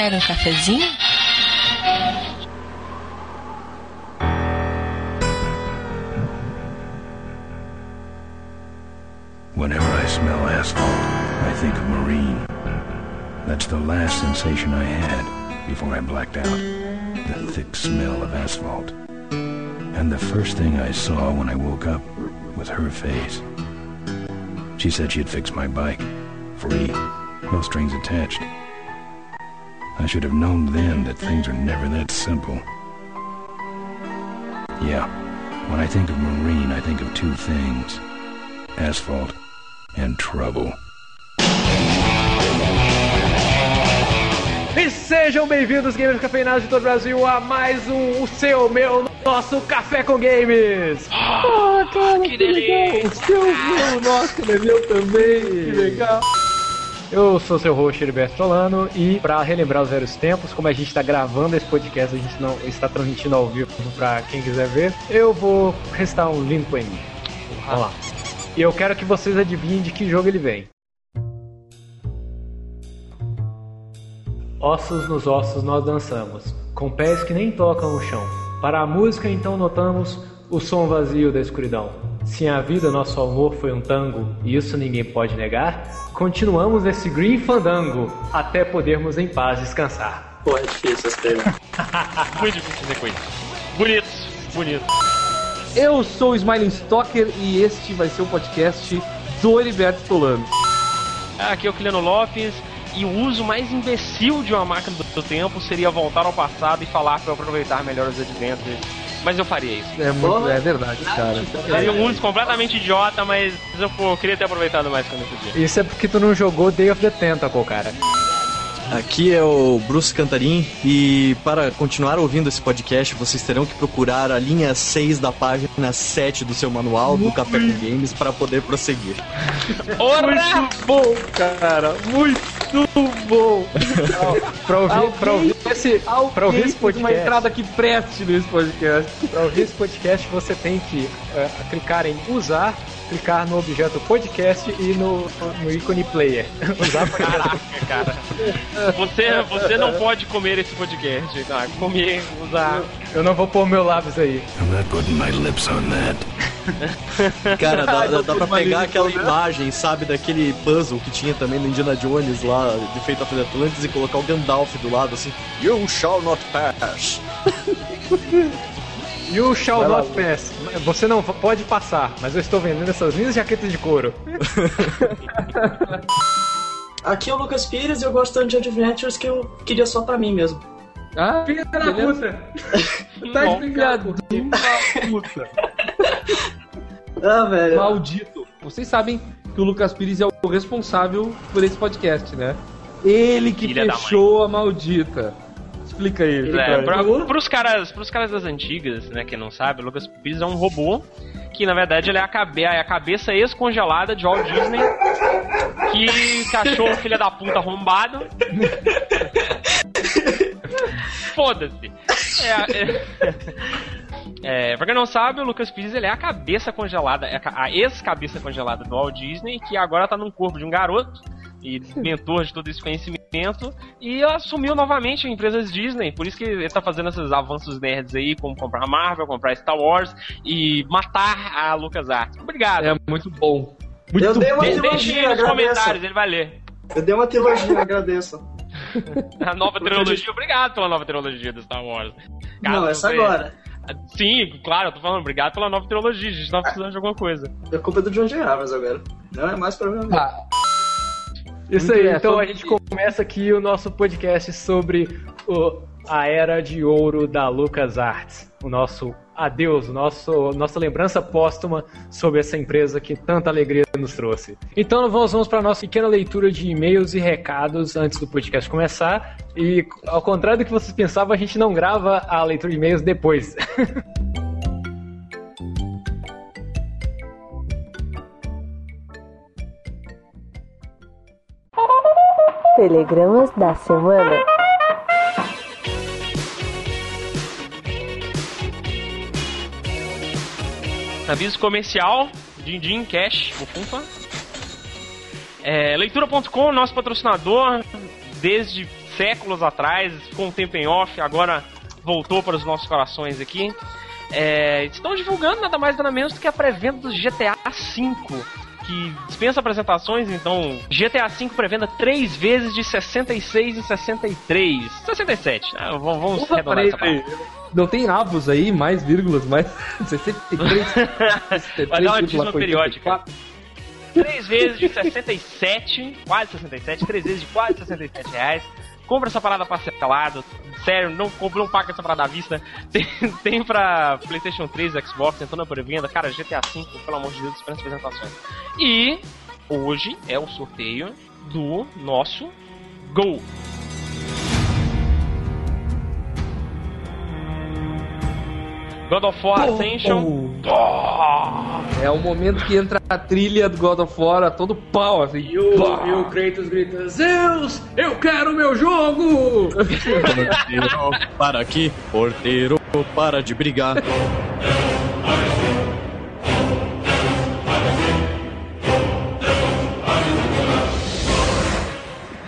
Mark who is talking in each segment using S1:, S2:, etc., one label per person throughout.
S1: Quer um cafezinho?
S2: Whenever I smell asphalt, I think of Marine. That's the last sensation I had before I blacked out. The thick smell of asphalt. And the first thing I saw when I woke up was her face. She said she'd fix my bike. Free. No strings attached. I should have known then that things are never that simple. Yeah, when I think of Marine, I think of two things. Asphalt and trouble.
S3: E sejam bem-vindos, gamers cafeinados de todo o Brasil, a mais um, o seu, meu, nosso Café com Games!
S4: Ah, cara,
S1: que delícia!
S4: O seu, meu, nossa, é meu também, que legal!
S3: Eu sou seu host, Heriberto Solano, e para relembrar os velhos tempos, como a gente está gravando esse podcast, a gente não está transmitindo ao vivo para quem quiser ver, eu vou restar um Lincoln. Vamos lá. E eu quero que vocês adivinhem de que jogo ele vem. Ossos nos ossos nós dançamos, com pés que nem tocam o chão. Para a música então notamos o som vazio da escuridão. Se a vida nosso amor foi um tango, e isso ninguém pode negar, continuamos nesse green fandango até podermos em paz descansar.
S5: Porra, é difícil essa.
S6: Muito difícil coisa. Bonito, bonito.
S4: Eu sou o Smiling Stalker e este vai ser o podcast do Heriberto Solano.
S6: Aqui é o Kiliano Lopes. E o uso mais imbecil de uma máquina do tempo seria voltar ao passado e falar para eu aproveitar melhor os adventures. Mas eu faria isso.
S4: É, muito, é verdade, cara.
S6: Seria um uso completamente idiota, mas eu pô, queria ter aproveitado mais quando eu podia.
S3: Isso é porque tu não jogou Day of the Tentacle, cara.
S7: Aqui é o Bruce Cantarim e para continuar ouvindo esse podcast, vocês terão que procurar a linha 6 da página 7 do seu manual do Café com Games para poder prosseguir.
S6: Ora!
S4: Muito bom, cara. Muito bom.
S3: Pra ouvir, pra ouvir esse,
S4: Alguém
S3: pra ouvir esse
S4: fez uma
S3: podcast,
S4: entrada que preste nesse podcast.
S3: pra ouvir esse podcast, você tem que é, clicar em usar, clicar no objeto podcast e no, no ícone player. Usar pra
S6: Caraca, cara. Você, você não pode comer esse podcast. Tá? Comer, usar.
S3: Eu não vou pôr meu lábios aí.
S2: I'm not putting my lips on that.
S7: Cara, dá, dá, dá pra pegar aquela imagem, sabe, daquele puzzle que tinha também no Indiana Jones lá, de Feito of the Atlantis, e colocar o Gandalf do lado assim: You shall not pass.
S3: You shall not pass. Você não pode passar, mas eu estou vendendo essas lindas jaquetas de couro.
S5: Aqui é o Lucas Pires e eu gosto tanto de Adventures que eu queria só pra mim mesmo.
S4: Ah,
S3: Filha da puta!
S4: Tá explicado. Puta.
S5: Ah, velho.
S4: Maldito. Vocês sabem que o Lucas Pires é o responsável por esse podcast, né? Ele que
S6: Filha da
S4: fechou a maldita. Explica aí.
S6: É,
S4: cara.
S6: pra, pros, caras, pros caras das antigas, né, que não sabe, o Lucas Pires é um robô que na verdade ele é a, cabe é a cabeça ex-congelada de Walt Disney que cachorro filha da puta arrombado. Foda-se. É, é, é, pra quem não sabe, o Lucas Pires ele é a cabeça congelada, é a ca- a ex-cabeça congelada do Walt Disney, que agora tá num corpo de um garoto e mentor de todo esse conhecimento e assumiu novamente a empresas Disney, por isso que ele tá fazendo esses avanços nerds aí, como comprar Marvel, comprar Star Wars e matar a LucasArts. Obrigado.
S4: É muito bom. Muito
S5: Eu dei uma
S6: Deixe
S5: trilogia,
S6: aí nos
S5: agradeço.
S6: comentários, ele vai ler.
S5: Eu dei uma trilogia, agradeço.
S6: A nova trilogia, obrigado pela nova trilogia do Star Wars. Caso
S5: Não, essa
S6: você-
S5: agora.
S6: Sim, claro, eu tô falando, obrigado pela nova trilogia, a gente tá precisando de alguma coisa.
S5: É culpa do John J. Abrams agora. Não é mais problema meu.
S4: Ah,
S3: Isso aí,
S4: É,
S3: então
S4: sobre-
S3: a gente começa aqui o nosso podcast sobre o- a era de ouro da LucasArts. O nosso adeus, nosso, nossa lembrança póstuma sobre essa empresa que tanta alegria nos trouxe. Então nós vamos para a nossa pequena leitura de e-mails e recados antes do podcast começar. E ao contrário do que vocês pensavam, a gente não grava a leitura de e-mails depois.
S8: Telegramas da semana.
S6: Aviso comercial, Din Din Cash, o Funfa. É, Leitura.com, nosso patrocinador, desde séculos atrás, ficou um tempo em off, agora voltou para os nossos corações aqui. É, estão divulgando nada mais nada menos do que a pré-venda do GTA V, que dispensa apresentações, então GTA V pré-venda três vezes de 66 e 63. 67, né? Vamos,
S4: Porra,
S6: arredondar essa
S4: peraí. Não tem avos aí, mais vírgulas, mais 63. 63,
S6: Vai dar uma dízima
S4: 84.
S6: periódica. Três vezes de 67, quase 67, três vezes de quase 67 reais. Compra essa parada parcelada. Sério, não não paga essa parada à vista. Tem, tem pra PlayStation 3, Xbox, tentando a pré-venda. Cara, GTA V, pelo amor de Deus, dispensa apresentações. E hoje é o sorteio do nosso Gol. God of War Ascension.
S4: É o momento que entra a trilha do God of War a todo pau, assim.
S3: E o, e o Kratos grita: Zeus, eu quero meu jogo!
S7: Porteiro, para aqui. Porteiro, para de brigar.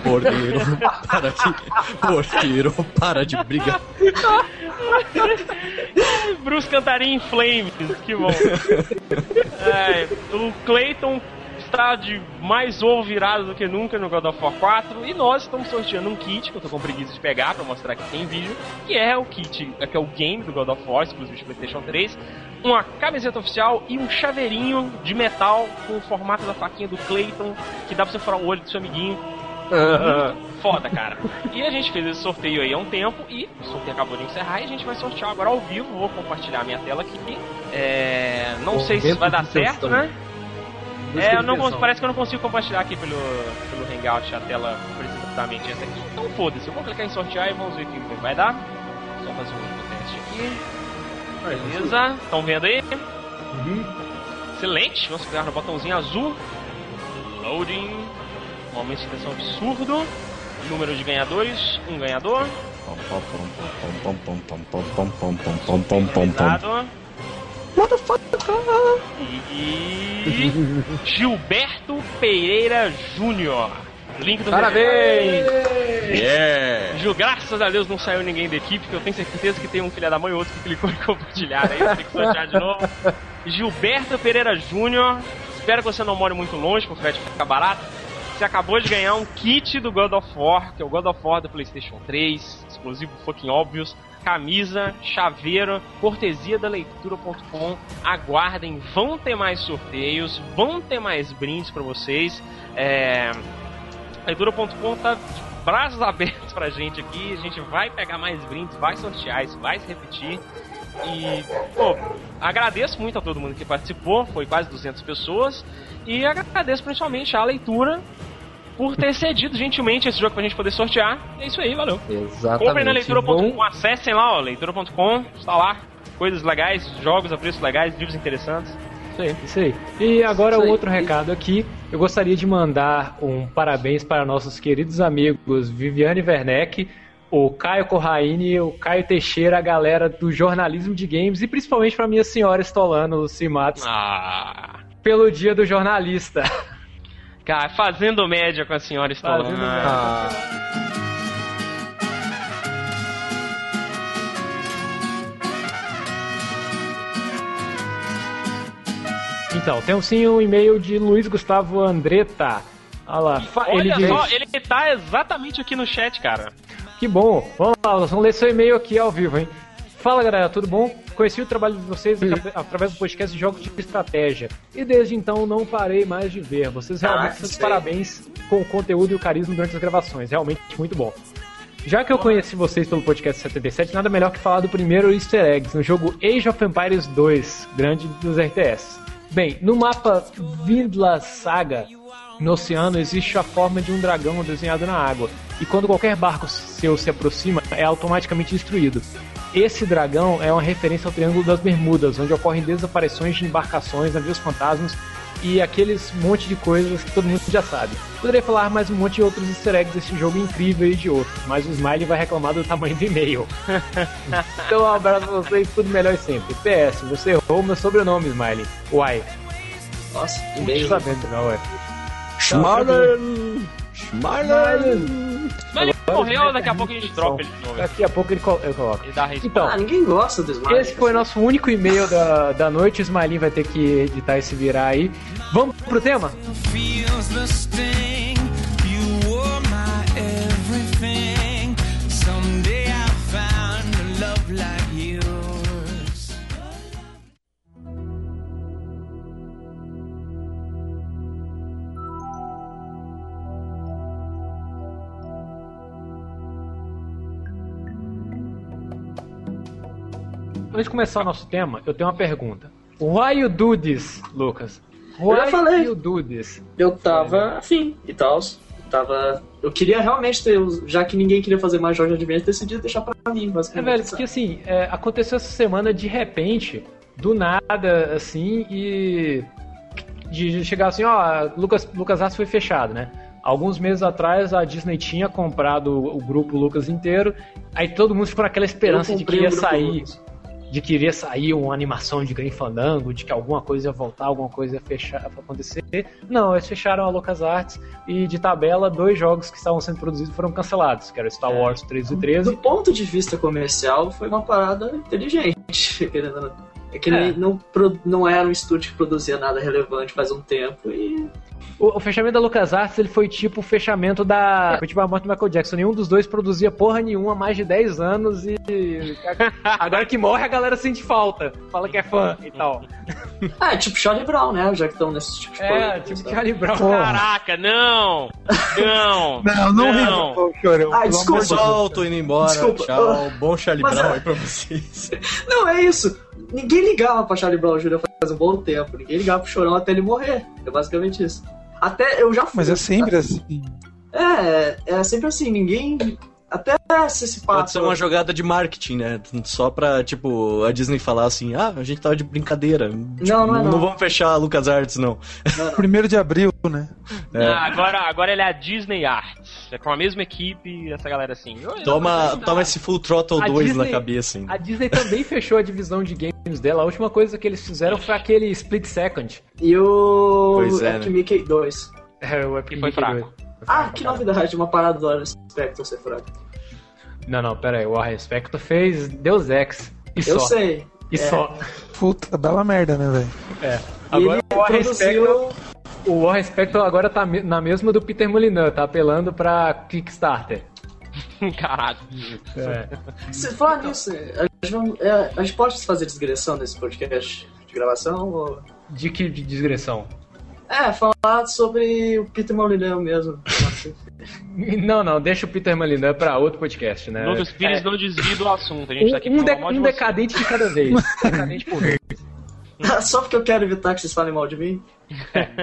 S7: Porteiro, para aqui. Porteiro, para de brigar.
S6: Bruce Cantarim em Flames, que bom. É, o Clayton está de mais ovo virado do que nunca no God of War 4 e nós estamos sorteando um kit que eu tô com preguiça de pegar pra mostrar que tem vídeo, que é o kit, que é o game do God of War, exclusivo de PlayStation 3, uma camiseta oficial e um chaveirinho de metal com o formato da faquinha do Clayton, que dá pra você furar o olho do seu amiguinho. Foda, cara. E a gente fez esse sorteio aí há um tempo e o sorteio acabou de encerrar e a gente vai sortear agora ao vivo. Vou compartilhar a minha tela aqui. É, não sei se vai dar certo, né? É, eu não parece que eu não consigo compartilhar aqui pelo, pelo Hangout a tela precisamente essa aqui. Então foda-se, eu vou clicar em sortear e vamos ver o que vai dar. Só fazer um último teste aqui. Beleza, estão vendo aí? Excelente, vamos clicar no botãozinho azul. Loading. Um de tensão absurdo. Número de ganhadores, um ganhador. Finalizado. E Gilberto Pereira Júnior. Link do
S4: Parabéns!
S7: Yeah!
S6: Ju, graças a Deus não saiu ninguém da equipe, que eu tenho certeza que tem um filho da mãe ou outro que clicou em compartilhar aí, tem que sortear de novo. Gilberto Pereira Júnior, espero que você não more muito longe, porque vai ficar barato. Você acabou de ganhar um kit do God of War, que é o God of War do PlayStation 3, exclusivo fucking óbvios. Camisa, chaveiro, cortesia da leitura.com. Aguardem, vão ter mais sorteios, vão ter mais brindes pra vocês. É, Leitura.com tá de braços abertos pra gente aqui. A gente vai pegar mais brindes, vai sortear isso, vai se repetir. E, pô, agradeço muito a todo mundo que participou, foi quase 200 pessoas. E agradeço principalmente à leitura por ter cedido gentilmente esse jogo pra gente poder sortear. É isso aí, valeu.
S4: Exatamente.
S6: Comprem na leitura.com, acessem lá, ó, leitura.com, está lá. Coisas legais, jogos a preços legais, livros interessantes. Isso aí.
S3: Isso aí. E agora
S4: aí.
S3: um outro recado aqui. Eu gostaria de mandar um parabéns para nossos queridos amigos Viviane Werneck, o Caio Corraine, o Caio Teixeira, a galera do jornalismo de games e principalmente para minha senhora Estolano, Lucy Matos,
S6: Ah.
S3: pelo dia do jornalista.
S6: Cara, fazendo média com a senhora Stallone.
S4: Ah,
S3: Então, temos sim um e-mail de Luiz Gustavo Andretta. Olha lá, ele
S6: Olha
S3: diz...
S6: só, ele tá exatamente aqui no chat, cara.
S3: Que bom. Vamos lá, vamos ler seu e-mail aqui ao vivo, hein? Fala galera, tudo bom? Conheci o trabalho de vocês atrabe- através do podcast de Jogos de Estratégia. E desde então não parei mais de ver. Vocês realmente
S5: Ah,
S3: de
S5: sei.
S3: parabéns com o conteúdo e o carisma durante as gravações. Realmente muito bom. Já que eu conheci vocês pelo podcast 77, nada melhor que falar do primeiro Easter Eggs no jogo Age of Empires 2, grande dos RTS. Bem, no mapa Vindla Saga, no oceano existe a forma de um dragão desenhado na água, e quando qualquer barco seu se aproxima, é automaticamente destruído. Esse dragão é uma referência ao Triângulo das Bermudas, onde ocorrem desaparições de embarcações, navios fantasmas e aqueles monte de coisas que todo mundo já sabe. Poderia falar mais um monte de outros easter eggs desse jogo incrível e de outros, mas o Smiley vai reclamar do tamanho do e-mail. então um abraço pra vocês, tudo melhor sempre. PS, você errou meu sobrenome, Smiley. Uai.
S5: Nossa,
S3: Não
S5: e-mail.
S3: sabendo, não, ué.
S7: Schmarlen! Schmarlen!
S6: Mas morreu, daqui a pouco a gente dropa ele de novo.
S3: Daqui a pouco ele, col- eu coloco.
S6: Ele dá.
S3: Então,
S5: Ah, ninguém gosta do Smile.
S3: esse foi o nosso único e-mail da, da noite. O Smilinho vai ter que editar e se virar aí. Vamos pro tema?
S1: feels the sting.
S3: Antes de começar o nosso tema, eu tenho uma pergunta. Why you do this, Lucas? Why
S5: já falei.
S3: you do this?
S5: Eu tava afim e tal. Tava. Eu queria realmente ter, já que ninguém queria fazer mais Jorge Adventure, decidi deixar pra mim,
S3: É,
S5: basicamente.
S3: velho, porque assim, é, aconteceu essa semana de repente, do nada, assim, e. De chegar assim, ó, Lucas, Lucas Arts foi fechado, né? Alguns meses atrás a Disney tinha comprado o grupo Lucas inteiro, aí todo mundo ficou naquela esperança
S5: Eu
S3: de que ia sair.
S5: Lucas.
S3: De que iria sair uma animação de Green Fandango, de que alguma coisa ia voltar, alguma coisa ia fechar, ia acontecer. Não, eles fecharam a LucasArts e de tabela, dois jogos que estavam sendo produzidos foram cancelados, que era Star Wars 13 e 13.
S5: Do ponto de vista comercial, foi uma parada inteligente. querendo. É que
S3: É.
S5: ele não, não era um estúdio que produzia nada relevante faz um tempo e.
S3: O, o fechamento da LucasArts ele foi tipo o fechamento da. Foi tipo a morte do Michael Jackson. Nenhum dos dois produzia porra nenhuma há mais de 10 anos e. Agora que morre a galera sente falta. Fala que é fã e tal.
S5: Ah, é tipo Charlie Brown, né? Já que estão nesse tipo de
S3: É,
S5: coisa.
S3: tipo Charlie Brown.
S6: Caraca, não! Não!
S9: Não, não,
S6: Não.
S9: chorão.
S5: Ah, desculpa.
S7: Pessoal, tô indo embora.
S5: Desculpa.
S7: Tchau. Bom Charlie
S5: Mas,
S7: Brown
S5: é-
S7: aí pra vocês.
S5: Não, é isso. Ninguém ligava pra Charlie Brown Jr. faz um bom tempo. Ninguém ligava pro Chorão até ele morrer. É basicamente isso. Até eu já fui.
S9: Mas é sempre assim.
S5: É, é sempre assim. Ninguém. Até se esse papo.
S7: Pode ser uma jogada de marketing, né? Só pra, tipo, a Disney falar assim, ah, a gente tava de brincadeira. Tipo,
S5: Não, não é não.
S7: vamos fechar a LucasArts, não.
S9: Primeiro de abril, né?
S7: É.
S6: Ah, agora, agora ele é a Disney Arts. É com a mesma equipe, essa galera assim. Eu-
S7: Toma, toma esse Full Throttle
S3: A
S7: 2 na
S3: Disney-
S7: cabeça, hein?
S3: A Disney também fechou a divisão de games dela. A última coisa que eles fizeram foi aquele Split Second.
S5: E o.
S7: Pois é,
S5: Epic
S7: né?
S5: Mickey 2.
S3: É, o Epic
S6: E foi
S3: Mickey
S6: fraco.
S3: dois.
S5: Ah, que novidade, uma parada do Warren Spector ser fraco.
S3: Não, não, pera aí. O Warren Spector fez Deus Ex. E
S5: Eu
S3: só.
S5: sei.
S3: E
S5: É.
S3: só.
S9: Puta, bela merda, né, velho?
S3: É.
S5: E
S3: Agora
S5: ele
S3: o Warren Spector.
S5: produziu.
S3: O Warren Spector agora tá na mesma do Peter Molyneux, tá apelando pra Kickstarter.
S6: Caralho.
S3: É.
S5: Se falar nisso, a gente, é, a gente pode fazer digressão nesse podcast de gravação? Ou...
S3: De que de digressão?
S5: É, falar sobre o Peter Molyneux mesmo.
S3: Não, não, deixa o Peter Molyneux pra outro podcast, né?
S6: Lucas Pires
S3: É,
S6: não desvia do assunto. A gente tá aqui
S3: um, um, de-
S6: de
S3: um
S6: você.
S3: decadente de cada vez. decadente por vez.
S5: Só porque eu quero evitar que vocês falem mal de mim?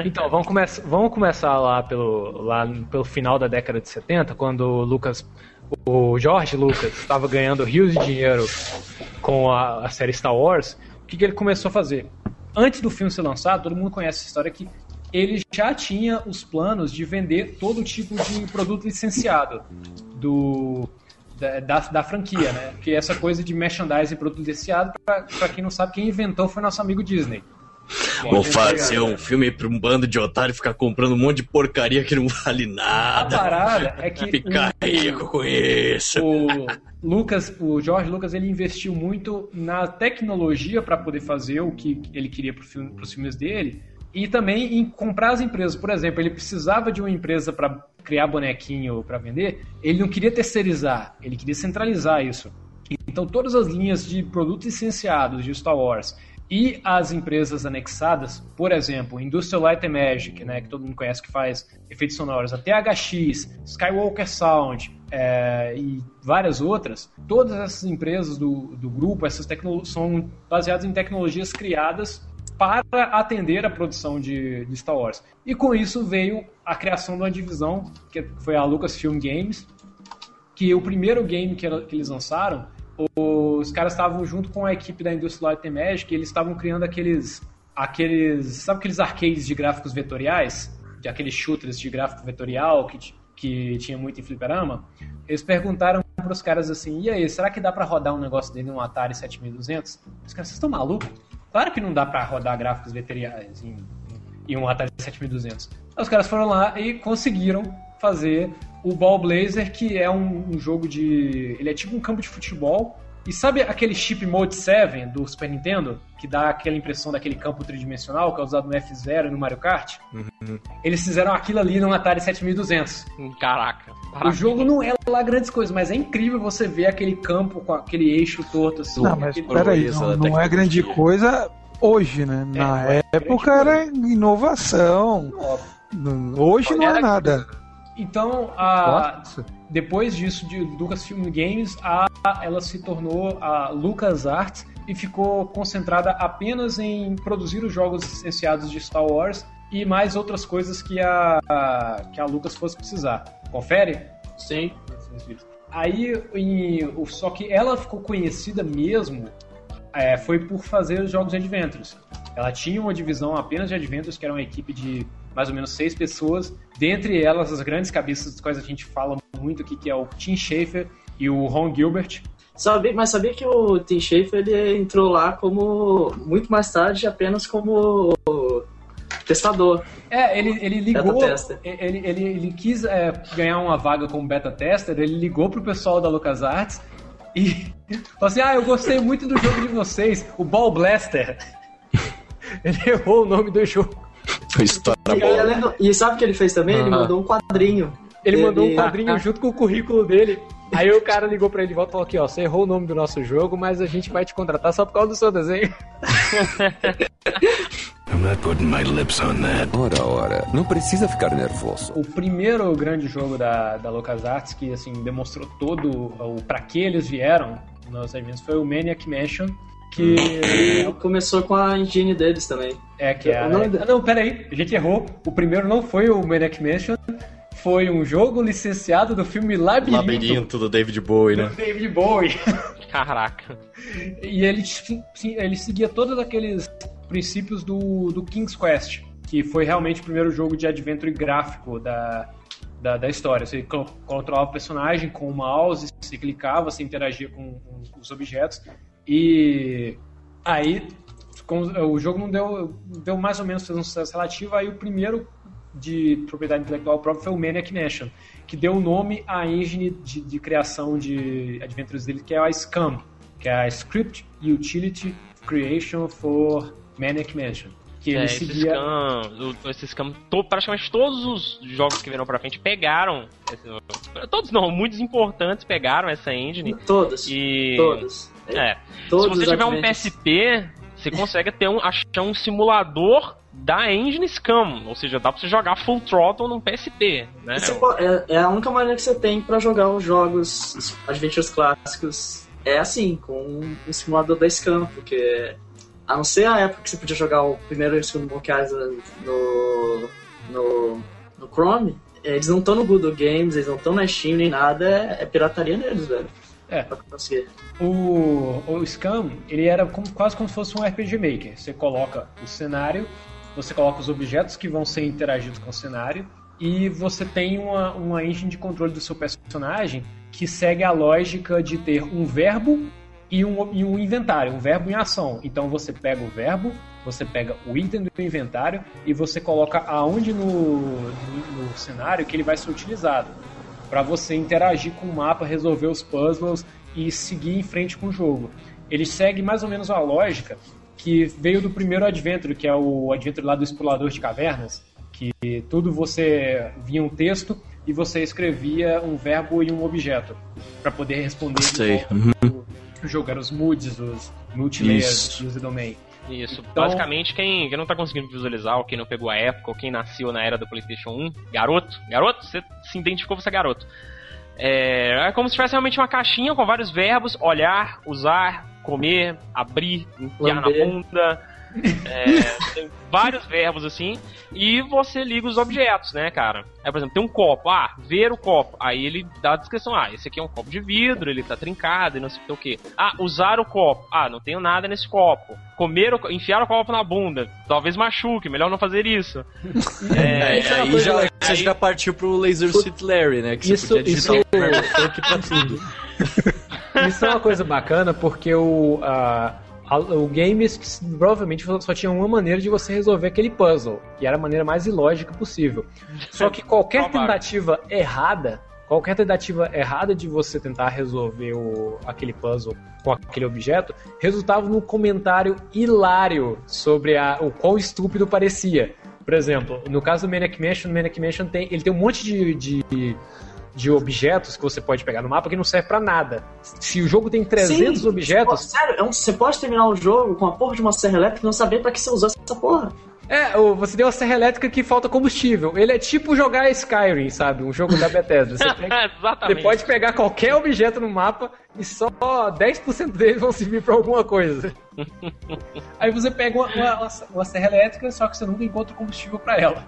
S3: Então, vamos, começar vamos começar lá pelo, lá pelo final da década de 70, quando o Lucas, o George Lucas, estava ganhando rios de dinheiro com a, a série Star Wars. O que, que ele começou a fazer? Antes do filme ser lançado, todo mundo conhece essa história que ele já tinha os planos de vender todo tipo de produto licenciado do da, da, da franquia, né? Porque essa coisa de merchandising e produto licenciado, pra, pra quem não sabe, quem inventou foi nosso amigo Disney.
S7: Vou fazer um filme pra um bando de otário ficar comprando um monte de porcaria que não vale
S3: A
S7: nada.
S3: parada é que
S7: Ficar
S3: o-
S7: rico com isso.
S3: o Lucas, o George Lucas, ele investiu muito na tecnologia para poder fazer o que ele queria para filme, os filmes dele e também em comprar as empresas. Por exemplo, ele precisava de uma empresa para criar bonequinho para vender. Ele não queria terceirizar, ele queria centralizar isso. Então, todas as linhas de produtos licenciados de Star Wars e as empresas anexadas, por exemplo, Industrial Light and Magic, né, que todo mundo conhece que faz efeitos sonoros, a THX, Skywalker Sound é, e várias outras, todas essas empresas do, do grupo, essas são baseadas em tecnologias criadas para atender a produção de, de Star Wars. E com isso veio a criação de uma divisão, que foi a Lucasfilm Games, que o primeiro game que, que eles lançaram, os caras estavam junto com a equipe da Industrial Light and Magic, e eles estavam criando aqueles, aqueles, sabe aqueles arcades de gráficos vetoriais, de aqueles shooters de gráfico vetorial que, que tinha muito em fliperama? Eles perguntaram para os caras assim, e aí, será que dá para rodar um negócio dele num Atari 7200? Os caras, vocês estão malucos? Claro que não dá para rodar gráficos vetoriais em, em um Atari 7200. Aí os caras foram lá e conseguiram fazer o Ball Blazer, que é um, um jogo de. Ele é tipo um campo de futebol. E sabe aquele chip Mode 7 do Super Nintendo? Que dá aquela impressão daquele campo tridimensional que é usado no F0 e no Mario Kart? Eles fizeram aquilo ali no Atari 7200.
S6: Hum, Caraca.
S3: O jogo não é lá grandes coisas, mas é incrível você ver aquele campo com aquele eixo torto assim.
S9: Não, mas peraí, não, não é grande coisa hoje, né? Na
S3: não é
S9: época era inovação. Hoje não é nada.
S3: Então, a,
S4: Nossa.
S3: Depois disso de Lucasfilm Games, a, ela se tornou a LucasArts e ficou concentrada apenas em produzir os jogos licenciados de Star Wars e mais outras coisas que a, a- que a Lucas fosse precisar. Confere?
S5: Sim.
S3: Aí, em- só que ela ficou conhecida mesmo é, foi por fazer os jogos de Adventures. Ela tinha uma divisão apenas de Adventures, que era uma equipe de mais ou menos seis pessoas. Dentre elas, as grandes cabeças das quais a gente fala muito aqui, que é o Tim Schafer e o Ron Gilbert.
S5: Sabia, mas sabia que o Tim Schafer ele entrou lá como muito mais tarde apenas como testador.
S3: É, ele, ele ligou.
S5: Tester.
S3: Ele, ele, ele quis é, ganhar uma vaga como beta tester, ele ligou pro pessoal da LucasArts e falou assim: Ah, eu gostei muito do jogo de vocês, o Ball Blaster. ele errou o nome do jogo.
S7: História
S5: E, e sabe o que ele fez também? Ele
S4: Ah.
S5: mandou um quadrinho.
S3: Ele
S5: Ele-
S3: mandou um quadrinho junto com o currículo dele. Aí o cara ligou pra ele de volta e falou aqui, ó, você errou o nome do nosso jogo, mas a gente vai te contratar só por causa do seu desenho.
S2: I'm not putting my lips on that.
S10: Ora, ora, não precisa ficar nervoso.
S3: O primeiro grande jogo da, da LucasArts que, assim, demonstrou todo o pra que eles vieram nos eventos foi o Maniac Mansion, que
S5: começou com a engine deles também.
S3: é que é...
S5: O nome
S3: Ah, não, peraí, a gente errou. O primeiro não foi o Maniac Mansion, foi um jogo licenciado do filme Labirinto,
S7: Labirinto do David Bowie,
S3: do
S7: né?
S3: David Bowie.
S6: Caraca.
S3: E ele, ele seguia todos aqueles princípios do, do King's Quest, que foi realmente o primeiro jogo de adventure gráfico da, da, da história. Você co- controlava o personagem com o mouse, você clicava, você interagia com, com os objetos. E aí o jogo não deu, deu mais ou menos fez um sucesso relativo. Aí o primeiro de propriedade intelectual própria foi o Maniac Mansion, que deu o nome à engine de, de criação de adventures dele, que é a SCUM, que é a Script Utility Creation for Maniac Mansion. Que
S6: É,
S3: ele
S6: esse
S3: seguia.
S6: scam, esse scam, to- praticamente todos os jogos que vieram pra frente pegaram. esse- todos não, muitos importantes pegaram essa engine.
S5: Todos.
S6: E.
S5: Todos.
S6: É.
S5: Todos
S6: Se você tiver um. PSP, você consegue ter um, achar um simulador da engine Scam. Ou seja, dá pra você jogar full throttle num PSP, né?
S5: Você po- é, é a única maneira que você tem pra jogar os jogos os adventures clássicos. É assim, com um simulador da Scam, porque a não ser a época que você podia jogar o primeiro e o segundo Monkey Island no, no, no Chrome, eles não estão no Google Games, eles não estão na Steam nem nada, é, é pirataria neles, velho.
S3: É. O, o Scam, ele era como- quase como se fosse um RPG Maker. Você coloca o cenário, você coloca os objetos que vão ser interagidos com o cenário, e você tem uma, uma engine de controle do seu personagem que segue a lógica de ter um verbo e um, e um inventário, um verbo em ação. Então você pega o verbo, você pega o item do inventário e você coloca aonde no, no, no cenário que ele vai ser utilizado para você interagir com o mapa, resolver os puzzles e seguir em frente com o jogo. Ele segue mais ou menos a lógica que veio do primeiro Adventure, que é o Adventure lá do Explorador de Cavernas, que tudo você via um texto e você escrevia um verbo e um objeto para poder responder. de
S7: Sei.
S3: volta. O jogo era os moods, os multilayers, use domain.
S6: Isso.
S3: Então-
S6: Basicamente, quem, quem não tá conseguindo visualizar, ou quem não pegou a época, ou quem nasceu na era do PlayStation 1, garoto, garoto, você se identificou, você é garoto. É, é como se tivesse realmente uma caixinha com vários verbos: olhar, usar, comer, abrir, enfiar na bunda. É, tem vários verbos assim. E você liga os objetos, né, cara? Aí, por exemplo, tem um copo. Ah, ver o copo. Aí ele dá a descrição. Ah, esse aqui é um copo de vidro, ele tá trincado e não sei o que. Ah, usar o copo. Ah, não tenho nada nesse copo. Comer o, co- enfiar o copo na bunda. Talvez machuque, melhor não fazer isso.
S7: É,
S3: isso é uma
S7: aí
S3: coisa
S7: já,
S3: legal.
S7: você já partiu pro Laser Suit Larry, né? Que
S3: Isso-
S7: você podia digitar
S3: isso-
S7: um verbo funk pra tudo.
S3: Isso é uma coisa bacana porque o, a- o games que provavelmente só tinha uma maneira de você resolver aquele puzzle, e era a maneira mais ilógica possível. Só que qualquer tentativa errada qualquer tentativa errada de você tentar resolver o, aquele puzzle com aquele objeto resultava num comentário hilário sobre a, o quão estúpido parecia. Por exemplo, no caso do Maniac Mansion, o Maniac Mansion tem, ele tem um monte de, de, de objetos que você pode pegar no mapa que não serve pra nada. Se o jogo tem 300
S5: Sim,
S3: objetos,
S5: Sério, é um- você pode terminar o jogo com a porra de uma serra elétrica e não saber pra que você usou essa porra.
S3: É, você tem uma serra elétrica que falta combustível. Ele é tipo jogar Skyrim, sabe? Um jogo da Bethesda. Você, pega-
S6: Exatamente.
S3: você pode pegar qualquer objeto no mapa e só 10% deles vão servir pra alguma coisa. Aí você pega uma, uma- uma serra elétrica, só que você nunca encontra combustível pra ela.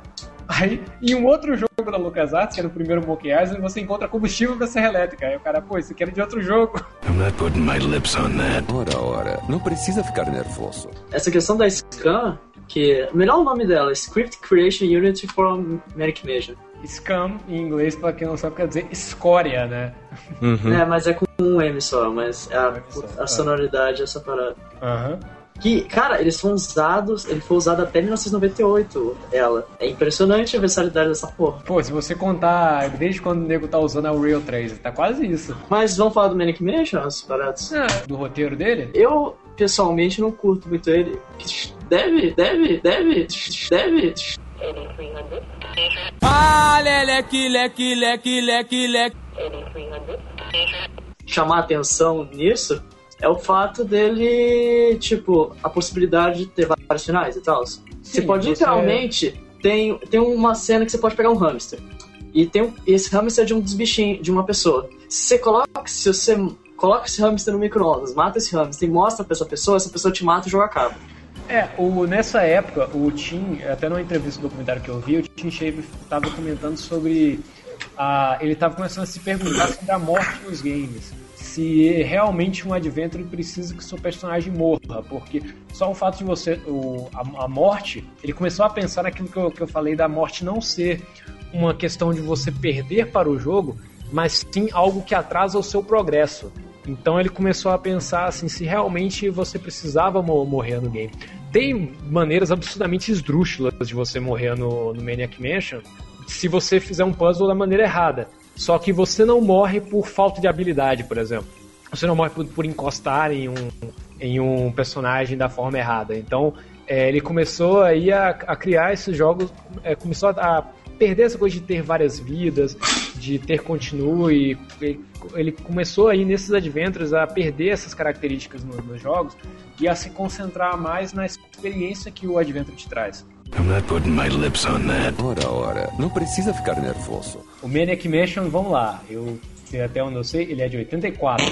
S3: Aí, em um outro jogo da LucasArts, que era o primeiro Monkey Island, você encontra combustível pra serra elétrica. Aí o cara, pô, isso aqui era de outro jogo.
S2: I'm not putting my lips on that.
S10: Ora, ora, não precisa ficar nervoso.
S5: Essa questão da Scan, que. O melhor nome dela, Script Creation Unity for Manic Mansion.
S3: Scam, em inglês, pra quem não sabe, quer dizer escória, né?
S7: Uhum.
S5: É, mas é com um M só, mas é a,
S3: só,
S5: a
S3: é.
S5: sonoridade, essa parada.
S3: Aham.
S5: Que, cara, eles foram usados, ele foi usado até 1998, ela. É impressionante a versatilidade dessa porra.
S3: Pô, se você contar desde quando o nego tá usando a Unreal 3, tá quase isso.
S5: Mas vamos falar do Manic Mansion, as paradas?
S3: Do roteiro dele?
S5: Eu, pessoalmente, não curto muito ele. Deve, deve, deve, deve.
S1: Ah, leque, leque, leque, leque, leque.
S5: chamar atenção nisso é o fato dele, tipo, a possibilidade de ter vários finais e tal. Você pode
S3: você-
S5: literalmente tem, tem uma cena que você pode pegar um hamster. E tem um- esse hamster é de um dos bichinhos, de uma pessoa. Se você coloca, se você coloca esse hamster no micro-ondas, mata esse hamster e mostra pra essa pessoa, essa pessoa te mata e o jogo acaba.
S3: É, o, nessa época, o Tim, até numa entrevista do documentário que eu vi, o Tim Shave tava comentando sobre. A, ele tava começando a se perguntar sobre a morte nos games. Se realmente um adventure precisa que seu personagem morra, porque só o fato de você. O, a, a morte, ele começou a pensar naquilo que eu, que eu falei da morte não ser uma questão de você perder para o jogo, mas sim algo que atrasa o seu progresso. Então ele começou a pensar assim, se realmente você precisava mo- morrer no game. Tem maneiras absurdamente esdrúxulas de você morrer no, no Maniac Mansion se você fizer um puzzle da maneira errada. Só que você não morre por falta de habilidade, por exemplo. Você não morre por, por encostar em um, em um personagem da forma errada. Então é, ele começou aí a, a criar esses jogos, é, começou a, a perder essa coisa de ter várias vidas, de ter continue. Ele, começou aí nesses adventures a perder essas características no- nos jogos e a se concentrar mais na experiência que o adventure te traz.
S2: I'm not putting my lips on that.
S10: Ora, ora, não precisa ficar nervoso.
S3: O Maniac Mansion, vamos lá, eu sei até onde eu sei, ele é de 84.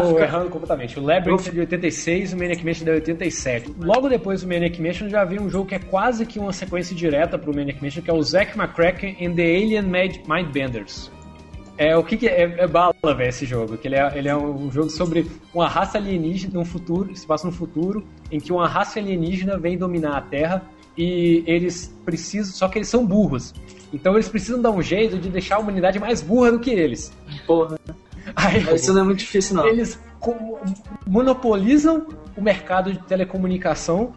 S3: Tô
S5: fica-
S3: errando completamente. O Labyrinth é de 86 o Maniac Mansion é de 87. Logo depois do Maniac Mansion já veio um jogo que é quase que uma sequência direta pro Maniac Mansion, que é o Zack McCracken and the Alien Mind- Mindbenders. É, o que, que é? É, é bala, velho, esse jogo. Que ele, é, ele é um jogo sobre uma raça alienígena no futuro, se passa no futuro, em que uma raça alienígena vem dominar a Terra e eles precisam, só que eles são burros. Então eles precisam dar um jeito de deixar a humanidade mais burra do que eles.
S5: Porra.
S3: Aí,
S5: Isso não é muito difícil, não.
S3: eles monopolizam o mercado de telecomunicação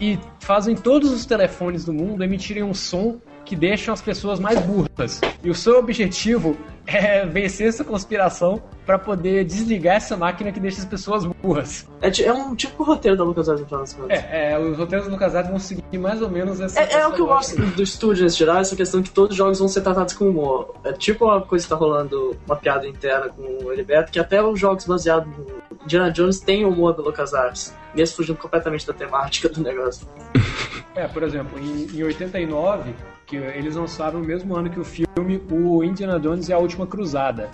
S3: e fazem todos os telefones do mundo emitirem um som que deixam as pessoas mais burras. E o seu objetivo é vencer essa conspiração para poder desligar essa máquina que deixa as pessoas burras.
S5: É, é um tipo roteiro da LucasArts, no final das contas.
S3: É, é, os roteiros do LucasArts vão seguir mais ou menos essa.
S5: É, é o que eu gosto do estúdio nesse geral, essa questão que todos os jogos vão ser tratados com humor. É tipo uma coisa que tá rolando, uma piada interna com o Heriberto, que até os jogos baseados no Indiana Jones têm humor do LucasArts, mesmo fugindo completamente da temática do negócio.
S3: É, por exemplo, em, em 89, que eles lançaram no mesmo ano que o filme O Indiana Jones e a Última Cruzada,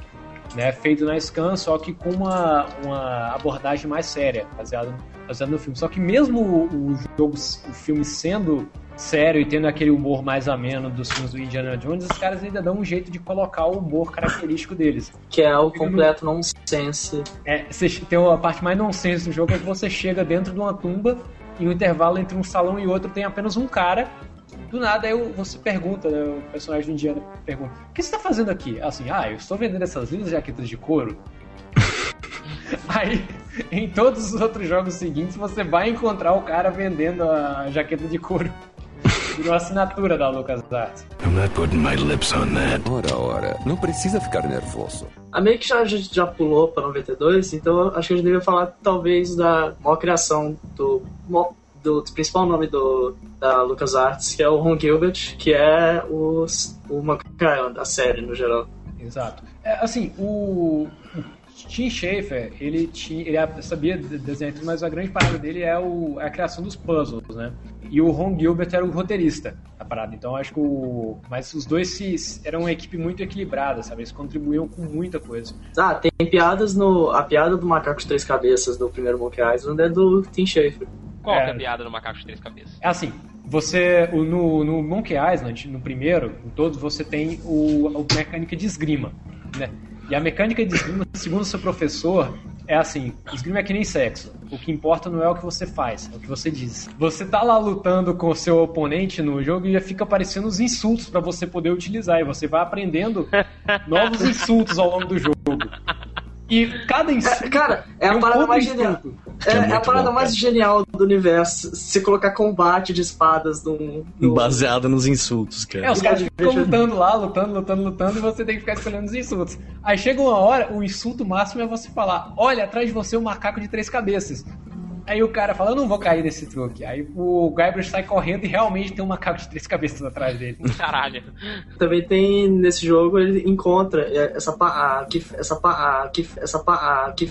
S3: né, feito na Scan, só que com uma, uma abordagem mais séria, baseada baseado no filme. Só que mesmo o, o jogo, o filme sendo sério e tendo aquele humor mais ameno dos filmes do Indiana Jones, os caras ainda dão um jeito de colocar o humor característico deles.
S5: Que é o completo nonsense.
S3: É, você, tem a parte mais nonsense do jogo é que você chega dentro de uma tumba e o intervalo entre um salão e outro tem apenas um cara. Do nada aí você pergunta, né, o personagem do Indiana pergunta: O que você está fazendo aqui? Assim, ah, eu estou vendendo essas lindas jaquetas de couro. aí, em todos os outros jogos seguintes, você vai encontrar o cara vendendo a jaqueta de couro. Virou assinatura da LucasArts.
S2: I'm not putting my lips on that.
S10: Ora, ora, não precisa ficar nervoso.
S5: A meio que já, a gente já pulou pra 92, então eu acho que a gente devia falar talvez da maior criação do, mo- do, principal nome do, da LucasArts, que é o Ron Gilbert, que é o, o Monkey Island, a série no geral.
S3: Exato. É, assim, o, Tim Schafer, ele, tinha, ele sabia de- desenhar tudo, mas a grande parada dele é, o, é a criação dos puzzles, né? E o Ron Gilbert era o roteirista da parada. Então acho que o. Mas os dois se, eram uma equipe muito equilibrada, sabe? Eles contribuíam com muita coisa.
S5: Ah, tem piadas no. A piada do macaco de três cabeças do primeiro Monkey Island é do Tim Schafer.
S6: Qual
S3: É.
S6: que é a piada do macaco de três cabeças?
S3: É assim, você. No, no Monkey Island, no primeiro, em todos, você tem o, a mecânica de esgrima, né? E a mecânica de esgrima, segundo o seu professor, é assim: esgrima é que nem sexo. O que importa não é o que você faz, é o que você diz. Você tá lá lutando com o seu oponente no jogo e já fica aparecendo os insultos pra você poder utilizar. E você vai aprendendo novos insultos ao longo do jogo. E cada insulto.
S5: É, cara, é a
S3: um
S5: parada mais genial. É,
S2: é
S5: é a parada
S2: bom,
S5: mais
S2: cara.
S5: genial do universo. Se colocar combate de espadas num. num-
S7: Baseado nos insultos, cara.
S3: É, os caras ficam lutando lá, lutando, lutando, lutando, e você tem que ficar escolhendo os insultos. Aí chega uma hora, o insulto máximo é você falar: Olha, atrás de você um macaco de três cabeças. Aí o cara fala: Eu não vou cair nesse truque. Aí o Guybrush sai correndo e realmente tem um macaco de três cabeças atrás dele.
S6: Caralho.
S5: Também tem nesse jogo ele encontra essa pa, a, que, essa pa, a, que, essa pa, a, que,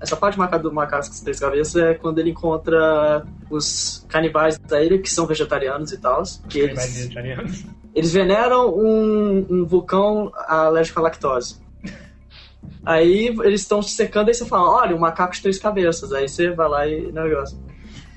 S5: essa parte maca- do macaco com três cabeças é quando ele encontra os canibais da ilha que são vegetarianos e tal, que eles, eles veneram um, um vulcão alérgico à lactose. Aí eles estão se secando e você fala, olha, um macaco de três cabeças. Aí você vai lá e negócio.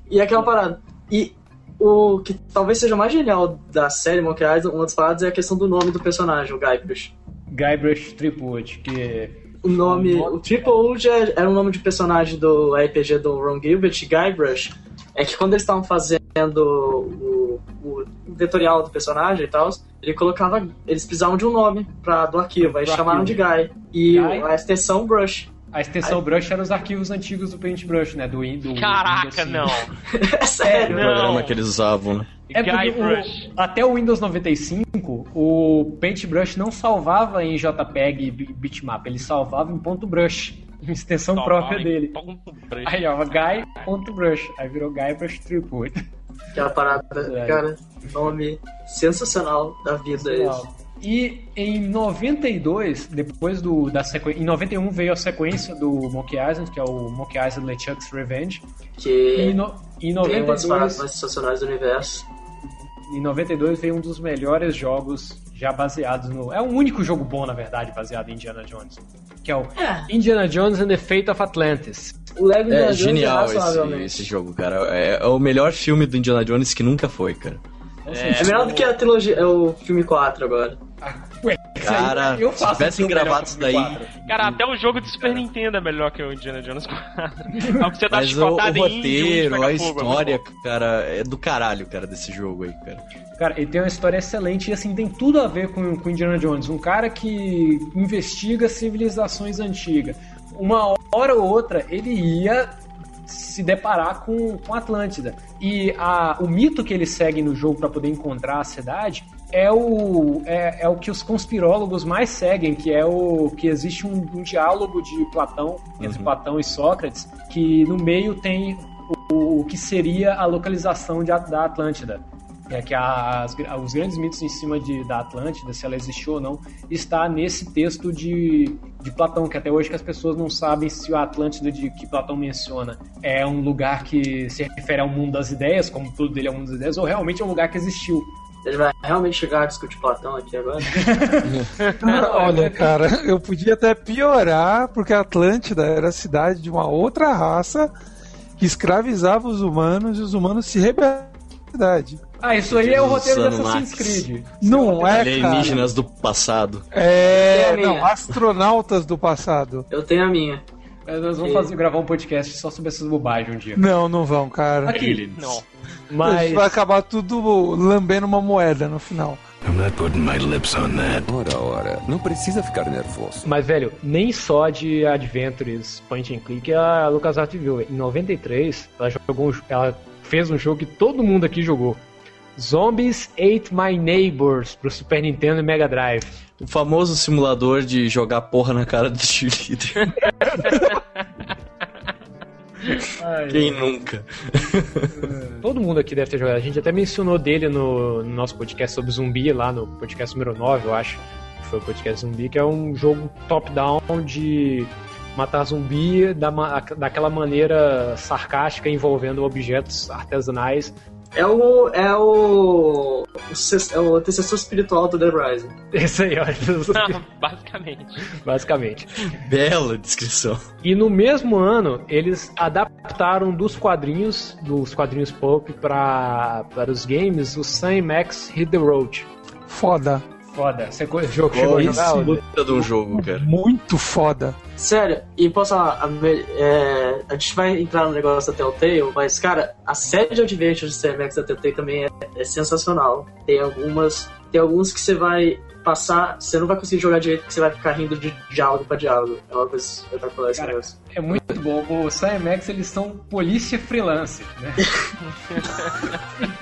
S5: E é aquela parada. E o que talvez seja mais genial da série Monkey Island, uma das paradas é a questão do nome do personagem, o Guybrush.
S3: Guybrush Threepwood, que.
S5: O nome,
S3: O nome-
S5: o Triple Wood é- era o nome de personagem do RPG do Ron Gilbert, Guybrush. É que quando eles estavam fazendo o, o vetorial do personagem e tal, ele colocava. Eles precisavam de um nome pra, do arquivo, aí
S3: do
S5: chamaram
S3: arquivo.
S5: de Guy. E
S3: Guy?
S5: a extensão Brush.
S3: A extensão aí... Brush era os arquivos antigos do Paintbrush, né? Do, Windows.
S6: Caraca,
S3: assim.
S6: não!
S5: é sério,
S7: é,
S6: não.
S7: O programa que eles usavam, né?
S3: É porque o, até o Windows 95, o Paintbrush não salvava em JPEG e bitmap, ele salvava em ponto .brush, uma extensão própria dele. Aí, ó, guy.brush, aí virou Guybrush 3.8.
S5: Aquela é parada,
S3: é.
S5: cara, nome sensacional da vida sensacional.
S3: E em 92, depois do, da sequência. Em 91 veio a sequência do Monkey Island, que é o Monkey Island LeChuck's Revenge.
S5: Que.
S3: E no, em
S5: 92, uma das paradas mais sensacionais do universo.
S3: Em 92 veio um dos melhores jogos já baseados no. É o único jogo bom, na verdade, baseado em Indiana Jones. Que é o Indiana Jones and the Fate of Atlantis.
S5: O Lego
S7: É
S5: Indiana Jones
S7: genial esse, esse jogo, cara. É, é o melhor filme do Indiana Jones que nunca foi, cara.
S5: É, melhor do que a trilogia, é o filme 4 agora.
S3: Ué, isso aí
S7: Cara,
S3: eu
S7: se
S3: faço
S7: tivessem
S3: um melhor
S7: gravado
S3: que o
S7: isso daí.
S3: 4.
S6: Cara, até o jogo de Super Nintendo é melhor que o Indiana Jones 4. É o que você tá
S7: Mas o, o
S6: chicotado em índio,
S7: roteiro, a
S6: fogo, é
S7: história,
S6: bom.
S7: cara, é do caralho, cara, desse jogo aí, cara.
S3: Cara, ele tem uma história excelente e assim tem tudo a ver com, com Indiana Jones. Um cara que investiga civilizações antigas. Uma hora ou outra ele ia se deparar com, com Atlântida. E a, o mito que ele segue no jogo para poder encontrar a cidade é o, é, é o que os conspirólogos mais seguem, que é o que existe um, um diálogo de Platão, entre Platão e Sócrates, que no meio tem o, o que seria a localização de, da Atlântida. É que as- os grandes mitos em cima de, da Atlântida, se ela existiu ou não, está nesse texto de, de Platão, que até hoje que as pessoas não sabem se a Atlântida de, que Platão menciona é um lugar que se refere ao mundo das ideias, como tudo dele é o mundo das ideias, ou realmente é um lugar que existiu.
S5: Ele vai realmente chegar a discutir Platão aqui agora?
S9: Olha, cara, eu podia até piorar, porque a Atlântida era a cidade de uma outra raça que escravizava os humanos e os humanos se rebelavam.
S3: Ah, isso aí é o roteiro do
S7: Usando
S3: Assassin's
S7: Max.
S3: Creed.
S9: Não é, cara.
S7: Alienígenas do passado.
S9: É, não, astronautas do passado.
S5: Eu tenho a minha.
S3: Nós vamos fazer, gravar um podcast só sobre essas bobagens um dia.
S9: Não, não vão, cara.
S3: Aqui,
S6: Não.
S3: mas...
S9: Vai acabar tudo lambendo uma moeda no final.
S2: I'm not putting my lips on that.
S10: Ora, ora, não precisa ficar nervoso.
S3: Mas, velho, nem só de Adventures Point and Click a LucasArts viu. Em 93, ela jogou um, ela fez um jogo que todo mundo aqui jogou. Zombies Ate My Neighbors pro Super Nintendo e Mega Drive.
S7: O famoso simulador de jogar porra na cara do cheerleader. Quem nunca?
S3: Todo mundo aqui deve ter jogado. A gente até mencionou dele no, no nosso podcast sobre zumbi, lá no podcast número 9, eu acho. Que foi o podcast zumbi, que é um jogo top-down de matar zumbi da, daquela maneira sarcástica envolvendo objetos artesanais.
S5: É o. É o. é o antecessor espiritual do Dead Rising.
S3: Esse aí, olha.
S6: Basicamente.
S3: Basicamente.
S7: Bela descrição.
S3: E no mesmo ano, eles adaptaram dos quadrinhos, dos quadrinhos Pulp, pra, para os games, o Sam Max Hit the Road.
S9: Foda.
S3: Foda. Você co- jogo chegou a jogar?
S7: esse puta de um jogo, cara.
S9: Muito foda.
S5: Sério, e posso falar, a, me- é, a gente vai entrar no negócio da Telltale, mas, cara, a série de Adventures de CMX da Telltale também é, é sensacional. Tem algumas. Tem alguns que você vai passar, você não vai conseguir jogar direito, porque você vai ficar rindo de diálogo pra diálogo. É uma coisa espetacular esse negócio.
S3: É muito bom. O Sam Max, eles são polícia freelance, né?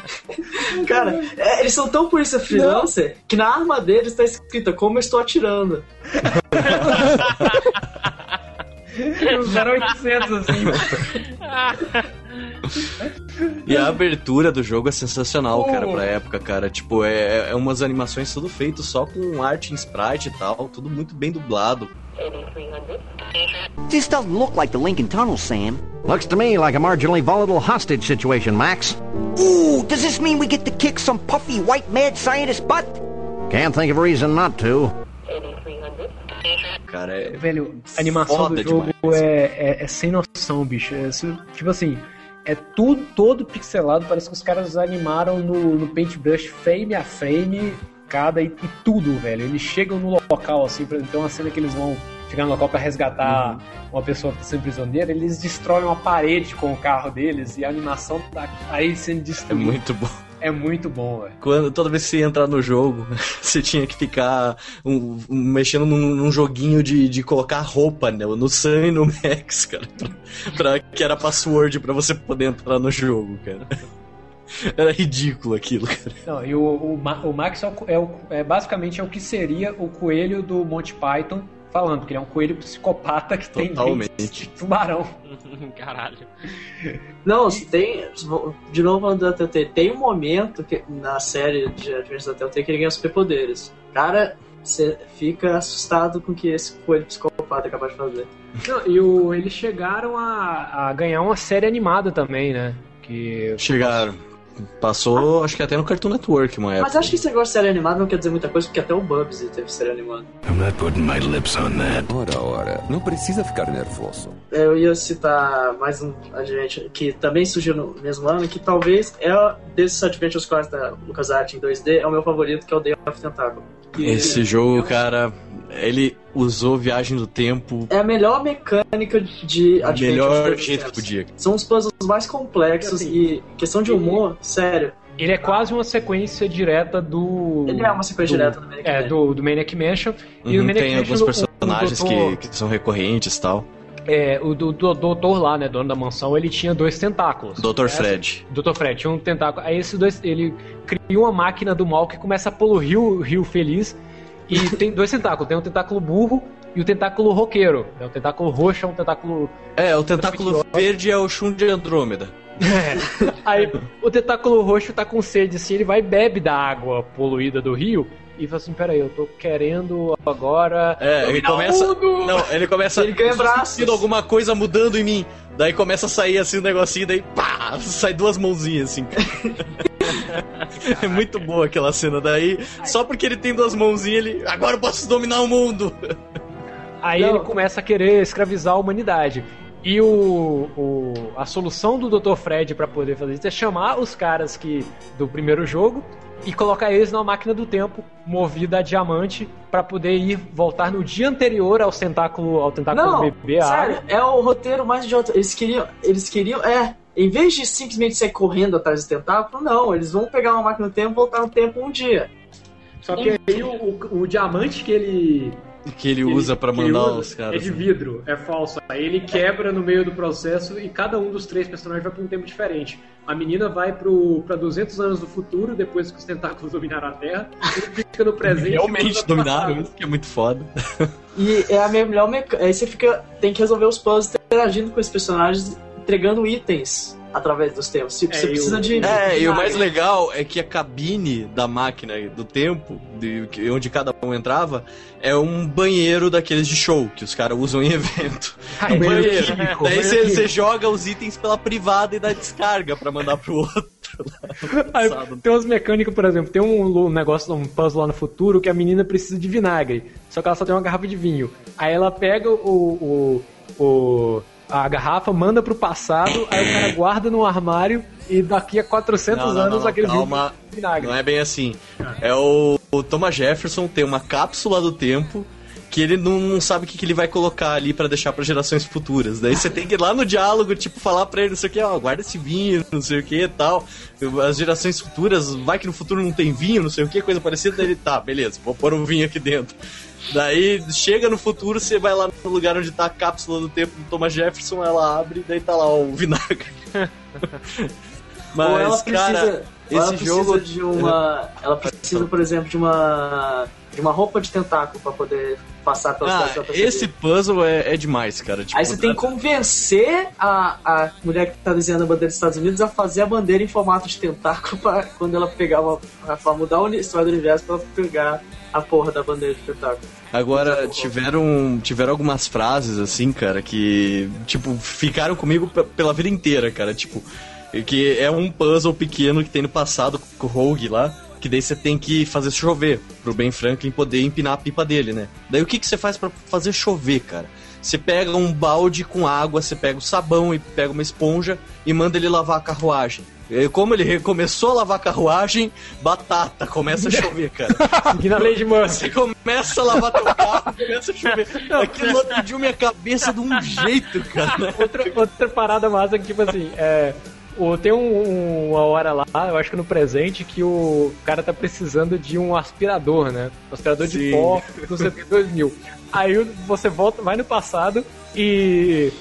S5: Cara, é, eles são tão polícia freelancer que na arma deles tá escrita como eu estou atirando.
S3: Os 0800, assim.
S7: E a abertura do jogo é sensacional,
S3: Oh.
S7: cara, pra época, cara. Tipo, é, é umas animações tudo feito só com arte em sprite e tal, tudo muito bem dublado.
S11: This doesn't look like the Lincoln Tunnel, Sam.
S12: Looks to me like a marginally volatile hostage situation, Max.
S11: Ooh, does this mean we get to kick some puffy white mad scientist butt?
S12: Can't think of a reason not to.
S7: Cara, é.
S3: Velho, a animação do jogo é, é, é sem noção, bicho. É, tipo assim, é tudo todo pixelado. Parece que os caras animaram no, no paintbrush frame a frame, cada e, e tudo, velho. Eles chegam no local, assim, exemplo, tem uma cena que eles vão chegar no local pra resgatar uma pessoa que tá sendo prisioneira, eles destroem uma parede com o carro deles e a animação tá aí sendo
S7: É
S3: destruída.
S7: muito bom.
S3: É muito bom, velho.
S7: Quando, toda vez que você ia entrar no jogo, você tinha que ficar um- um- mexendo num, num joguinho de, de colocar roupa né, no Sam e no Max, cara. Pra, pra- que era password pra você poder entrar no jogo, cara. Era ridículo aquilo, cara.
S3: Não, e o, o, o Max é, o é o- é basicamente é o que seria o coelho do Monty Python falando, porque ele é um coelho psicopata que tem
S7: Totalmente.
S3: dentes de tubarão.
S6: Caralho.
S5: Não, tem. De novo falando da Telltale, tem um momento que, na série de Adventures da Telltale que ele ganha superpoderes. Cara, você fica assustado com o que esse coelho psicopata é capaz de fazer.
S3: Não, e o, eles chegaram a, a ganhar uma série animada também, né? Que
S7: Chegaram. Passou, acho que até no Cartoon Network uma época.
S5: Mas acho que esse negócio de série animada não quer dizer muita coisa, porque até o Bubsy teve série animada.
S2: I'm not putting my lips on that.
S10: Ora, ora, não precisa ficar nervoso.
S5: Eu ia citar mais um Adventure que também surgiu no mesmo ano, que talvez é desses Adventures Clássicos da LucasArts em 2D, é o meu favorito, que é o Day of Tentacle. Que
S7: Esse jogo, cara, ele usou viagem do tempo
S5: É a melhor mecânica de
S7: do
S5: Adventures
S7: melhor jeito que podia.
S5: São os puzzles mais complexos e questão de humor, sério.
S3: ele é quase uma sequência direta do.
S5: Ele é uma sequência
S3: do-
S5: direta do Maniac
S3: É,
S5: Mansion.
S3: do, do Maniac Mansion. e o
S7: Uhum,
S3: Maniac
S7: tem
S3: Mansion,
S7: alguns
S3: o- o
S7: personagens
S3: doutor-
S7: que, que são recorrentes e tal.
S3: É, o do, do doutor lá, né, dono da mansão, ele tinha dois tentáculos.
S7: Dr.
S3: Essa-
S7: Fred.
S3: Dr. Fred tinha um tentáculo. Aí esses dois, ele cria uma máquina do mal que começa a poluir o rio feliz. E tem dois tentáculos, tem um tentáculo burro e o tentáculo roqueiro. É o tentáculo roxo é um tentáculo.
S7: É, o tentáculo verde é o Shun de Andrômeda.
S3: Aí o tentáculo roxo tá com sede assim, ele vai e bebe da água poluída do rio. E fala assim, peraí, eu tô querendo agora.
S7: É, ele
S3: o
S7: começa.
S3: mundo!
S7: Não, ele começa.
S5: Ele ganha
S7: sentindo alguma coisa mudando em mim. Daí começa a sair assim um negocinho, daí pá! Sai duas mãozinhas assim. é muito boa aquela cena. Daí, só porque ele tem duas mãozinhas, ele. Agora eu posso dominar o mundo!
S3: Aí
S5: Não.
S3: ele começa a querer escravizar a humanidade. E o, o- a solução do Dr. Fred pra poder fazer isso é chamar os caras que do primeiro jogo e colocar eles numa máquina do tempo movida a diamante pra poder ir voltar no dia anterior ao tentáculo ao tentáculo
S5: Não,
S3: beber a
S5: sério,
S3: água.
S5: é o roteiro mais idiota. Eles queriam, eles queriam, é, em vez de simplesmente sair correndo atrás do tentáculo, não, eles vão pegar uma máquina do tempo e voltar no tempo um dia.
S3: Só que aí o, o- o diamante que ele
S7: Que ele usa
S3: ele
S7: mandar
S3: usa
S7: os caras.
S3: É de vidro, é falso. Aí ele quebra no meio do processo e cada um dos três personagens vai pra um tempo diferente. A menina vai pro, pra 200 anos do futuro, depois que os tentáculos dominaram a Terra. Ele fica no presente. e
S7: Realmente dominaram, isso que é muito foda.
S5: E é a melhor mecânica. Aí você fica. Tem que resolver os puzzles interagindo com esses personagens, entregando itens através dos tempos. Tipo,
S3: É,
S5: você
S3: e
S5: precisa
S3: o-
S5: de.
S7: É,
S5: de
S7: e o mais legal é que a cabine da máquina do tempo, de, que- onde cada um entrava, é um banheiro daqueles de show que os caras usam em evento.
S3: Ah,
S7: Um
S3: banheiro
S7: banheiro.
S3: químico,
S7: Daí
S3: banheiro
S7: você joga os itens pela privada e dá descarga pra mandar pro outro.
S3: Aí, tem umas mecânicas, por exemplo, tem um lu- negócio, um puzzle lá no futuro que a menina precisa de vinagre, só que ela só tem uma garrafa de vinho. Aí ela pega o, o, o- a garrafa, manda pro passado, aí o cara guarda no armário e daqui a 400
S7: Não, não,
S3: anos
S7: não,
S3: aquele
S7: calma.
S3: vinagre.
S7: Não é bem assim. É o, o Thomas Jefferson tem uma cápsula do tempo que ele não, sabe o que, que ele vai colocar ali pra deixar pra gerações futuras. Daí você tem que ir lá no diálogo, tipo, falar pra ele, não sei o que, ó, guarda esse vinho, não sei o que e tal. As gerações futuras, vai que no futuro não tem vinho, não sei o que, coisa parecida. Daí ele, tá, beleza, vou pôr um vinho aqui dentro. Daí chega no futuro, você vai lá no lugar onde tá a cápsula do tempo do Thomas Jefferson, ela abre, daí tá lá o vinagre. Mas,
S5: Ou ela precisa,
S7: cara,
S5: ou ela
S7: esse
S5: precisa
S7: jogo.
S5: de uma. Ela precisa, por exemplo, de uma. de uma roupa de tentáculo pra poder passar pelas
S7: Ah, esse puzzle é, é demais, cara. Tipo,
S5: Aí você tem que convencer a, a mulher que tá desenhando a bandeira dos Estados Unidos a fazer a bandeira em formato de tentáculo pra quando ela pegar uma. pra mudar a história do universo pra pegar a porra da bandeira de tentáculo.
S7: Agora, tiveram, tiveram algumas frases, assim, cara, que, tipo, ficaram comigo pe- pela vida inteira, cara. Tipo, que é um puzzle pequeno que tem no passado com o Rogue lá, que daí você tem que fazer chover pro Ben Franklin poder empinar a pipa dele, né? Daí o que, que você faz pra fazer chover, cara? Você pega um balde com água, você pega o sabão e pega uma esponja e manda ele lavar a carruagem. E como ele recomeçou a lavar a carruagem, batata, começa a chover, cara.
S3: Seguindo a lei de
S7: Você
S3: Murphy.
S7: começa a lavar teu carro, começa a chover. Aquilo atingiu minha cabeça de um jeito, cara.
S3: outra, outra parada massa que, tipo assim, é. o- tem um- uma hora lá, eu acho que no presente, que o cara tá precisando de um aspirador, né? Um aspirador de
S7: Sim.
S3: pó do CP 2000. Aí você volta, vai no passado e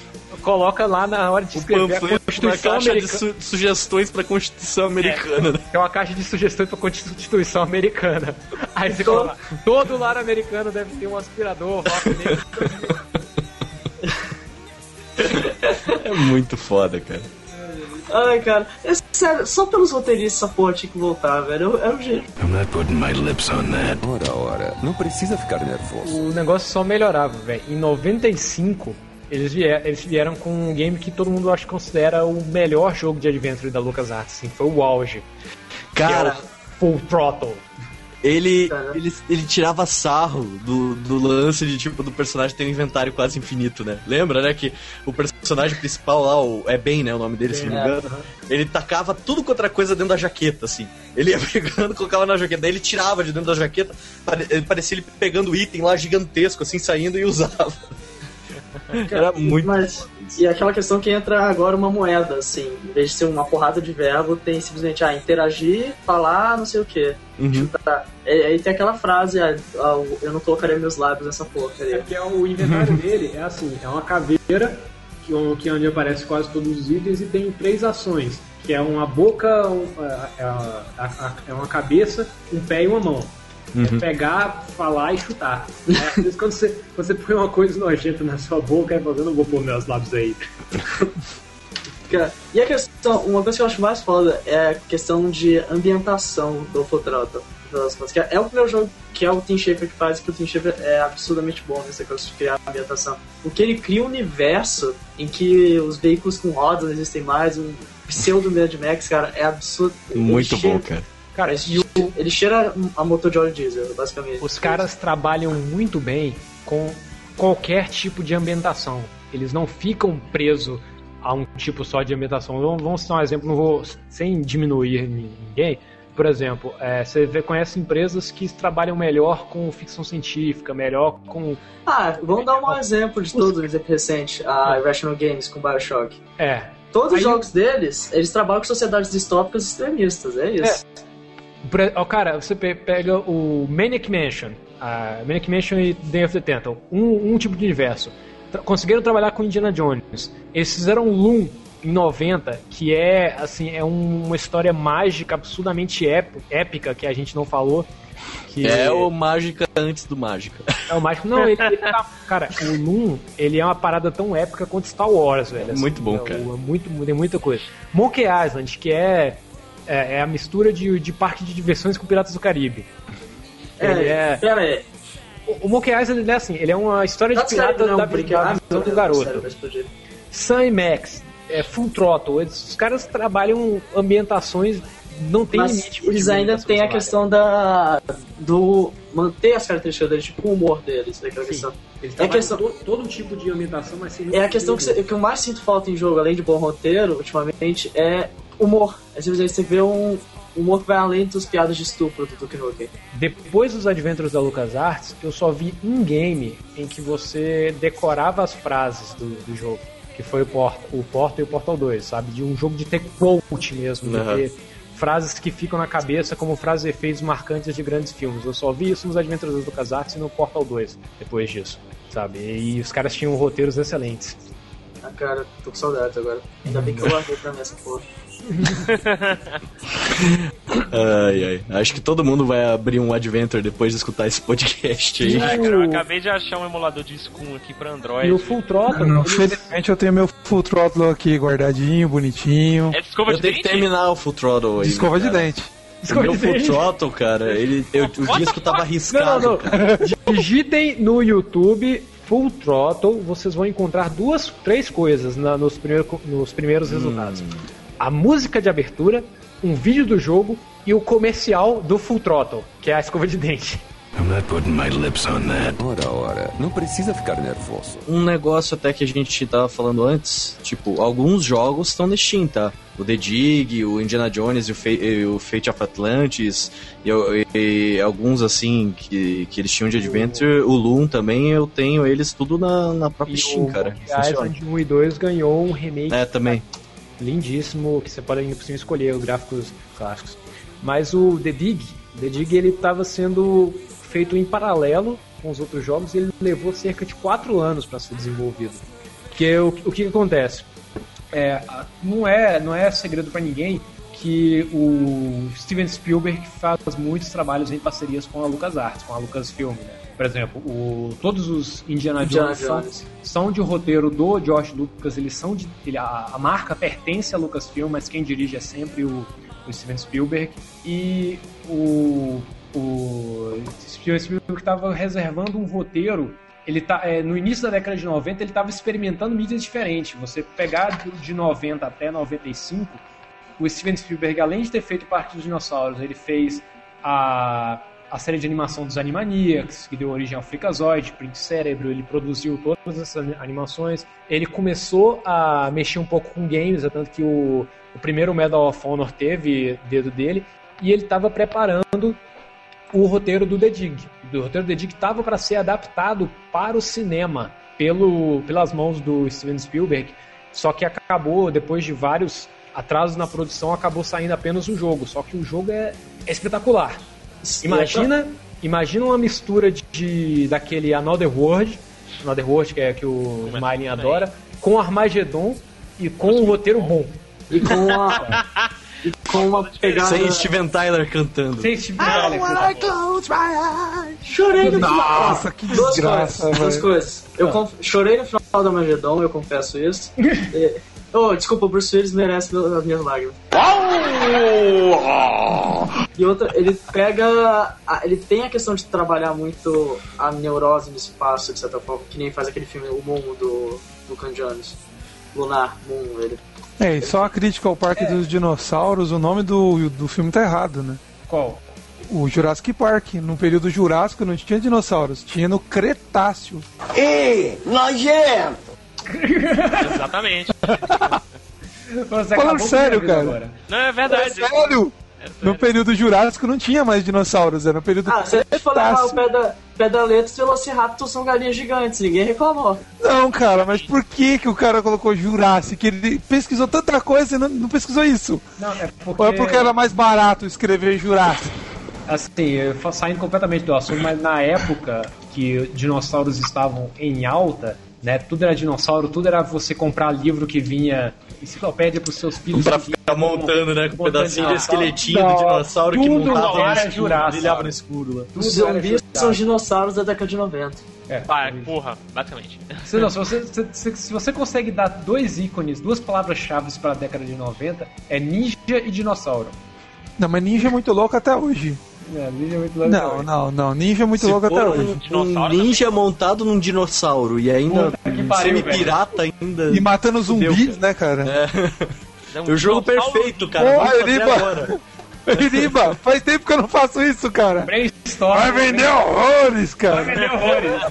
S3: coloca lá na hora de
S7: O
S3: escrever a
S7: panfleto na
S3: Constituição
S7: caixa de
S3: Americana.
S7: su- sugestões pra Constituição Americana. né?
S3: É uma caixa de sugestões pra Constituição Americana. Aí você coloca, todo lar americano deve ter um aspirador, rock nele.
S7: É muito foda, cara.
S5: Ai, cara, é sério, só pelos roteiristas essa porra tinha que voltar, velho. É um jeito.
S2: I'm not putting my lips on that.
S10: Ora, ora, não precisa ficar nervoso.
S3: O negócio só melhorava, velho. Em 95, eles vieram, eles vieram com um game que todo mundo acho que considera o melhor jogo de adventure da LucasArts, assim, foi o auge.
S7: Cara,
S3: Que é o Full Throttle.
S7: ele, ele, ele tirava sarro do, do lance de tipo do personagem ter um inventário quase infinito, né? Lembra, né? Que o personagem principal lá, o, é Ben, né? O nome dele, se não me
S5: É,
S7: engano.
S5: aham.
S7: Ele tacava tudo com outra coisa dentro da jaqueta, assim. Ele ia pegando, colocava na jaqueta, daí ele tirava de dentro da jaqueta, pare- ele parecia ele pegando item lá gigantesco, assim, saindo e usava. Era muito.
S5: Mas, e aquela questão que entra agora uma moeda, assim, em vez de ser uma porrada de verbo, tem simplesmente, ah, interagir, falar, não sei o quê.
S7: Uhum.
S5: Tá. E, aí tem aquela frase, ah, ah, eu não colocaria meus lábios nessa
S3: É
S5: porcaria.
S3: que é o inventário dele é assim, é uma caveira que, é onde aparece quase todos os itens e tem três ações, que é uma boca, um, a- a- a- a- é uma cabeça, um pé e uma mão. É pegar, falar e chutar. É, às vezes quando você, quando você põe uma coisa nojenta na sua boca, é falando, eu não vou pôr meus lábios aí.
S5: E a questão, uma coisa que eu acho mais foda é a questão de ambientação do Fotrota. Que é o primeiro jogo que é o Tim Schafer que faz, que o Tim Schafer é absurdamente bom nessa coisa de criar ambientação. Porque ele cria um universo em que os veículos com rodas não existem mais, um pseudo Mad Max, cara, é absurdo.
S7: Muito bom, cara.
S3: Cara,
S5: E o- ele cheira a motor de óleo diesel, basicamente.
S3: Os caras trabalham muito bem com qualquer tipo de ambientação. Eles não ficam presos a um tipo só de ambientação. Vamos, vamos citar um exemplo, não vou sem diminuir ninguém. Por exemplo, é, você vê, conhece empresas que trabalham melhor com ficção científica, melhor com.
S5: Ah, vamos dar um exemplo de todos, exemplo recente. A Irrational Games com Bioshock.
S3: É.
S5: Todos os
S3: Aí-
S5: jogos deles, eles trabalham com sociedades distópicas extremistas, é isso.
S3: Por- ó, cara, você pe- pega o Manic Mansion. a Manic Mansion e Day of the Tentacle, um, um tipo de universo. Tra conseguiram trabalhar com Indiana Jones. Eles fizeram Loom em 90, que é assim, é um, uma história mágica absurdamente ép épica que a gente não falou. Que
S7: é o Mágica antes do Mágica.
S3: É o Mágico. Não, ele, ele tá, Cara, o Loom, ele é uma parada tão épica quanto Star Wars, velho. Assim,
S7: muito bom,
S3: é,
S7: cara.
S3: O, muito, tem muita coisa. Monkey Island, que é, é, é a mistura de, de parque de diversões com Piratas do Caribe. Ele é.
S5: Pera aí.
S3: O, o Monkey Island ele é assim, ele é uma história
S5: Tá
S3: de pirata
S5: não,
S3: da,
S5: brinca-
S3: da
S5: ah,
S3: do garoto. Sam e Max, é, Full Throttle, eles- os caras trabalham ambientações, não tem
S5: Mas
S3: limite.
S5: eles ainda têm a questão da. do. manter as características deles, tipo o humor deles. É aquela questão.
S3: Eles
S5: É a
S3: trabalham
S5: questão,
S3: todo, todo tipo de ambientação, mas sem
S5: é a questão que, que eu mais sinto falta em jogo, além de bom roteiro, ultimamente, é humor. Às vezes você vê um humor que vai além dos piadas de estupro do Duke Nukem.
S3: Depois dos Adventures da LucasArts, eu só vi um game em que você decorava as frases do, do jogo. Que foi o Portal, o Portal e o Portal 2, sabe? De um jogo de ter quote mesmo, de
S7: Aham.
S3: ter frases que ficam na cabeça como frases e efeitos marcantes de grandes filmes. Eu só vi isso nos Adventures da LucasArts e no Portal 2, depois disso, sabe? E os caras tinham roteiros excelentes.
S5: Ah, cara, tô com saudade agora. Ainda bem que eu guardei pra mim essa porra.
S7: Ai, ai. Acho que todo mundo vai abrir um Adventure depois de escutar esse podcast aí.
S6: Ah, cara, eu acabei de achar um emulador de Scum aqui pra Android.
S3: E o Full Throttle,
S9: Não, felizmente eu tenho meu full throttle aqui guardadinho, bonitinho.
S6: É de escova
S7: Eu
S6: de
S7: tenho que
S6: dente?
S7: terminar o Full Throttle aí.
S9: De escova de dente.
S7: O meu Full Throttle, cara, ele, eu, o disco tava arriscado.
S3: Digitem no YouTube Full Throttle, vocês vão encontrar duas, três coisas na- nos, primeiro, nos primeiros resultados: a música de abertura, um vídeo do jogo e o comercial do Full Throttle, que é a escova de dente.
S2: I'm not putting my lips on that.
S10: Ora, ora, não precisa ficar nervoso.
S7: Um negócio até que a gente tava falando antes, tipo, alguns jogos estão no Steam, tá? O The Dig, o Indiana Jones e o, Fa- e o Fate of Atlantis, e, e- e alguns assim que, que eles tinham de Adventure, o Loom também, eu tenho eles tudo na, na própria
S3: E
S7: Steam,
S3: o
S7: cara. Funciona.
S3: Island 1 e 2 ganhou um remake
S7: É, também.
S3: Lindíssimo, que você pode ainda por cima escolher os gráficos clássicos. Mas o The Dig, The Dig ele estava sendo feito em paralelo com os outros jogos e ele levou cerca de 4 anos para ser desenvolvido. Que o, o que, acontece? É, não é não é segredo para ninguém que o Steven Spielberg faz muitos trabalhos em parcerias com a LucasArts, com a Lucasfilm, né? Por exemplo, o, todos os Indiana,
S5: Indiana
S3: Jones, são-
S5: Jones.
S3: são de roteiro do George Lucas, eles são de. ele- a, a marca pertence à Lucasfilm, mas quem dirige é sempre o, o Steven Spielberg. E o, o Steven Spielberg estava reservando um roteiro. Ele tá, é, no início da década de 90, ele estava experimentando mídias diferentes. Você pegar de- de 90 até 95, o Steven Spielberg, além de ter feito Parque dos Dinossauros, ele fez a, a série de animação dos Animaniacs, que deu origem ao Freakazoid, Print Cérebro, ele produziu todas essas animações. Ele começou a mexer um pouco com games, é tanto que o, o primeiro Medal of Honor teve dedo dele, e ele estava preparando o roteiro do The Dig. O roteiro do The Dig estava para ser adaptado para o cinema pelo, pelas mãos do Steven Spielberg, só que acabou, depois de vários atrasos na produção, acabou saindo apenas o jogo. Só que o jogo é, é espetacular. Imagina, imagina uma mistura de daquele Another World, Another World que é que o Smiley adora, com Armageddon e com um roteiro bom.
S5: E com a. e com uma pegada.
S7: Sem Steven Tyler cantando.
S3: Sem Steven Tyler.
S5: Chorei no final.
S9: Nossa, que
S5: Duas
S9: desgraça,
S5: coisas. Duas coisas. Eu conf- chorei no final do Armagedon, eu confesso isso. Oh, desculpa, o Bruce Willis merece as minhas lágrimas. E outra, ele pega. ele tem a questão de trabalhar muito a neurose no espaço, de certa forma, que nem faz aquele filme O Moon do, do Can Jones. Lunar, Moon, ele.
S9: É, e só a crítica ao Parque dos Dinossauros, o nome do, do filme tá errado, né?
S3: Qual?
S9: O Jurassic Park, no período Jurássico não tinha dinossauros, tinha no Cretáceo.
S11: Ei, nojento!
S6: Exatamente.
S3: Você
S9: Falando sério, cara.
S3: agora.
S6: Não, é verdade.
S9: Sério?
S6: É sério.
S9: No período Jurássico não tinha mais dinossauros, era no período
S5: Ah, se gente for levar o
S9: Cretáceo.
S5: pé da, pé da letra, os Velociraptors são galinhas gigantes, ninguém reclamou.
S9: Não, cara, mas por que que o cara colocou Jurassic? Ele pesquisou tanta coisa e não, não pesquisou isso.
S3: Não, é porque...
S9: Ou é porque era mais barato escrever Jurassic?
S3: Assim, saindo completamente do assunto, mas na época que dinossauros estavam em alta, né? Tudo era dinossauro, tudo era você comprar livro que vinha enciclopédia pros seus filhos.
S7: Pra ficar montando, né? Com um pedacinho de
S3: dinossauro.
S7: esqueletinho do dinossauro que montava no escuro,
S3: Jurássico.
S7: brilhava no escuro lá.
S5: Os
S3: Tudo era
S5: zumbis são os dinossauros da década de 90.
S3: É.
S6: Ah, porra, basicamente.
S3: Se, não, se, você, se, se- se você consegue dar dois ícones, duas palavras-chave para a década de 90, é ninja e dinossauro.
S9: Não, mas ninja é muito louco até hoje.
S3: É, ninja é muito legal.
S9: Não, não, não. Ninja é muito
S7: Se
S9: louco até hoje.
S7: um, um ninja montado num dinossauro e ainda
S3: Puta que pariu,
S7: semi-pirata ainda.
S9: E matando zumbis,
S7: Fudeu,
S9: né, cara?
S7: É. O jogo perfeito, cara.
S9: Pô,
S7: Vamos fazer agora.
S9: Iriba, faz tempo que eu não faço isso, cara.
S3: Brainstorm.
S9: Vai vender horrores, cara.
S3: Vai vender horrores.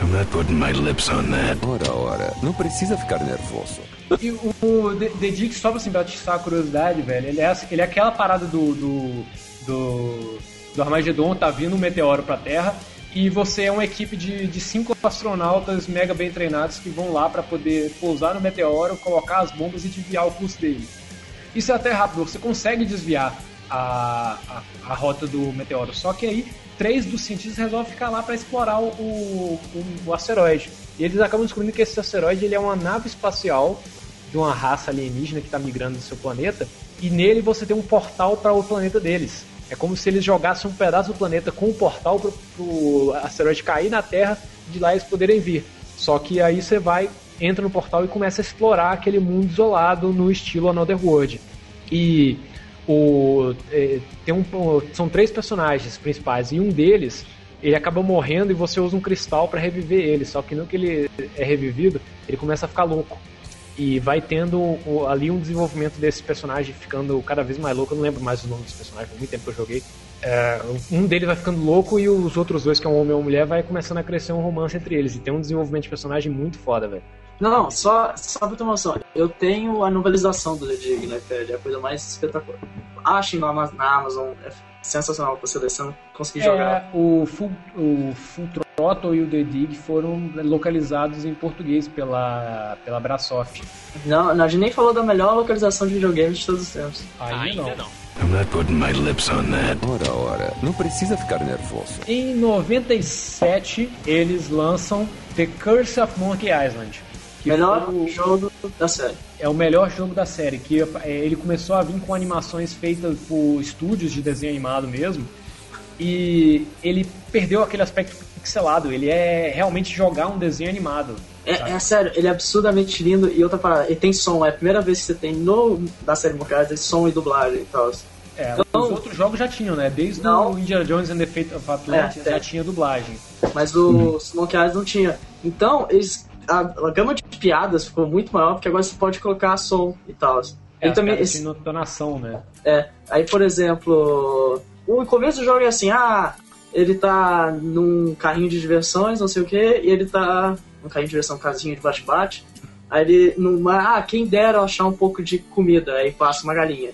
S2: I'm not putting my lips on that.
S10: Ora, ora, não precisa ficar nervoso.
S3: E o, o The, Dig, só pra assim, pra atiçar a curiosidade, velho, ele é, ele é aquela parada do. do. do, do Armagedon, tá vindo um meteoro pra Terra. E você é uma equipe de, de cinco astronautas mega bem treinados que vão lá pra poder pousar no meteoro, colocar as bombas e desviar o curso dele. Isso é até rápido, você consegue desviar a, a, a rota do meteoro. Só que aí, três dos cientistas resolvem ficar lá para explorar o, o, o asteroide. E eles acabam descobrindo que esse asteroide ele é uma nave espacial de uma raça alienígena que está migrando do seu planeta. E nele você tem um portal para o planeta deles. É como se eles jogassem um pedaço do planeta com um portal para o asteroide cair na Terra e de lá eles poderem vir. Só que aí você vai, entra no portal e começa a explorar aquele mundo isolado no estilo Another World. E o, eh, tem um, são três personagens principais e um deles ele acaba morrendo e você usa um cristal para reviver ele. Só que no que ele é revivido, ele começa a ficar louco. E vai tendo o- ali um desenvolvimento desse personagem ficando cada vez mais louco. Eu não lembro mais o nome dos personagens, faz muito tempo que eu joguei. É, um deles vai ficando louco e os outros dois, que é um homem e uma mulher, vai começando a crescer um romance entre eles. E tem um desenvolvimento de personagem muito foda, velho.
S5: Não, não, só, só pra ter noção. Eu tenho a novelização do The Dig, né? Que é a coisa mais espetacular. Achem na, Ama- na Amazon, é sensacional pra você ler, você não conseguir jogar.
S3: É, o Full, o Full Throttle e o The Dig foram localizados em português pela, pela Brasoft.
S5: Não, não, a gente nem falou da melhor localização de videogames de todos os tempos.
S3: Ainda,
S6: Ainda não.
S2: I'm not putting my lips on that.
S10: Ora, ora, não precisa ficar nervoso.
S3: Em 97, eles lançam The Curse of Monkey Island.
S5: Melhor
S3: o-
S5: jogo da série.
S3: é o melhor jogo da série, que é, ele começou a vir com animações feitas por estúdios de desenho animado mesmo, e ele perdeu aquele aspecto pixelado, ele é realmente jogar um desenho animado.
S5: É, é sério, ele é absurdamente lindo e outra parada, ele tem som, é a primeira vez que você tem no da série Monkey Island som e dublagem e tal.
S3: É,
S5: Então-
S3: os outros jogos já tinham, né? Desde
S5: Não.
S3: o Indiana Jones and the Fate of Atlantis
S5: É,
S3: já
S5: é.
S3: tinha dublagem.
S5: Mas o Monkey Island não tinha. Então, eles, a, a gama de piadas ficou muito maior, porque agora você pode colocar som e tal.
S3: É,
S5: também, esse-
S3: entonação, né?
S5: É, aí por exemplo, o começo do jogo é assim, ah, ele tá num carrinho de diversões, não sei o que, e ele tá num carrinho de diversão, casinha de bate-bate. Aí ele, numa, ah, quem dera eu achar um pouco de comida, aí passa uma galinha.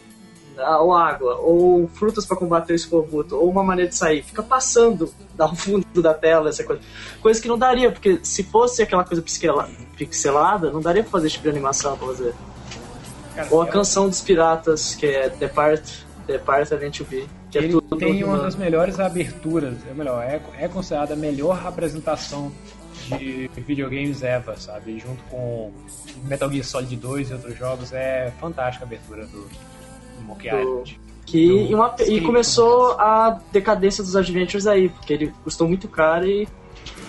S5: Ah, Ou água, ou frutas pra combater o escorbuto, ou uma maneira de sair. Fica passando ao fundo da tela essa coisa. Coisa que não daria, porque se fosse aquela coisa pixela- pixelada, não daria pra fazer esse tipo de animação pra fazer.
S3: Cara,
S5: Ou a
S3: é-
S5: canção dos piratas, que é Depart, Depart Event to Be. Que é
S3: ele
S5: tudo
S3: tem uma das melhores aberturas, é melhor, é, é considerada a melhor apresentação de videogames ever, sabe? Junto com Metal Gear Solid 2 e outros jogos, é fantástica a abertura do Monkey
S5: Do-
S3: Island.
S5: Que,
S3: do
S5: e, uma- e começou a decadência dos Adventures aí, porque ele custou muito caro e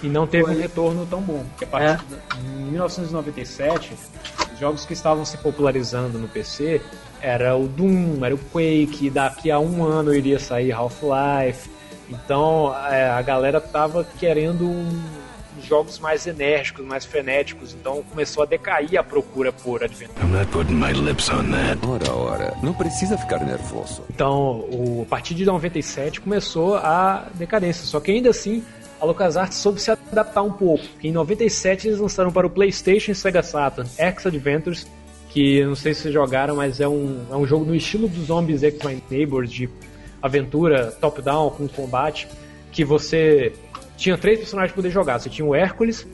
S3: E não teve
S5: Foi.
S3: um retorno tão bom. Porque a partir de, em 1997, os jogos que estavam se popularizando no PC era o Doom, era o Quake, daqui a um ano iria sair Half-Life. Então é, a galera tava querendo um- jogos mais enérgicos, mais frenéticos. Então começou a decair a procura por Adventure.
S2: I'm not putting my lips on that.
S10: Ora, ora, não precisa ficar nervoso.
S3: Então, o, a partir de 97 começou a decadência. Só que ainda assim, a LucasArts soube se adaptar um pouco. Em 97 eles lançaram para o PlayStation e Sega Saturn X Adventures, que não sei se vocês jogaram, mas é um, é um jogo no estilo dos Zombies X My Neighbors, de aventura top-down com combate, que você tinha três personagens para poder jogar. Você tinha o Hércules,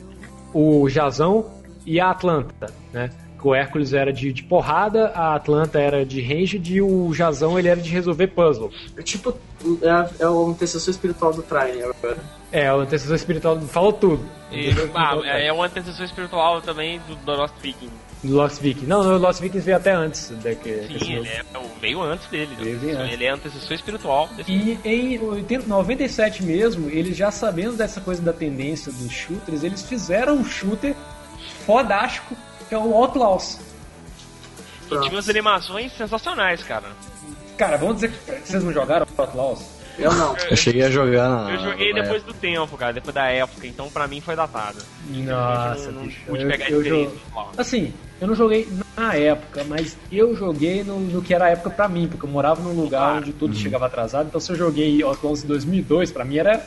S3: o Jazão e a Atlanta, né? O Hércules era de, de porrada, a Atlanta era de ranged e o Jazão ele era de resolver puzzle.
S5: É tipo, é, a- é o antecessor espiritual do Trine agora.
S3: É, o antecessor espiritual falou tudo.
S6: E, ah, é um antecessor espiritual também do, do Viking.
S3: Do Lost Viking. Não, o Lost Vikings veio até antes daqui.
S6: Sim, ele é, veio antes dele.
S3: Veio bem antes.
S6: Ele é antecessor espiritual desse
S3: E em 80, 97 mesmo, eles já sabendo dessa coisa da tendência dos shooters, eles fizeram um shooter fodástico, que é o Outlaws.
S6: E tinha umas animações sensacionais, cara.
S3: Cara, vamos dizer que vocês não jogaram Outlaws?
S5: Eu não.
S7: Eu cheguei a jogar na.
S6: Eu joguei
S7: na
S6: depois do tempo, cara, depois da época, então pra mim foi datado.
S3: Nossa,
S6: Eu não
S3: bicho.
S6: pude
S3: eu-
S6: pegar
S3: eu
S6: experiência
S3: jo-
S6: do Outlaws.
S3: Assim, eu não joguei na época, mas eu joguei no, no que era a época pra mim, porque eu morava num lugar onde tudo chegava atrasado, então se eu joguei Outlaws em 2002, pra mim era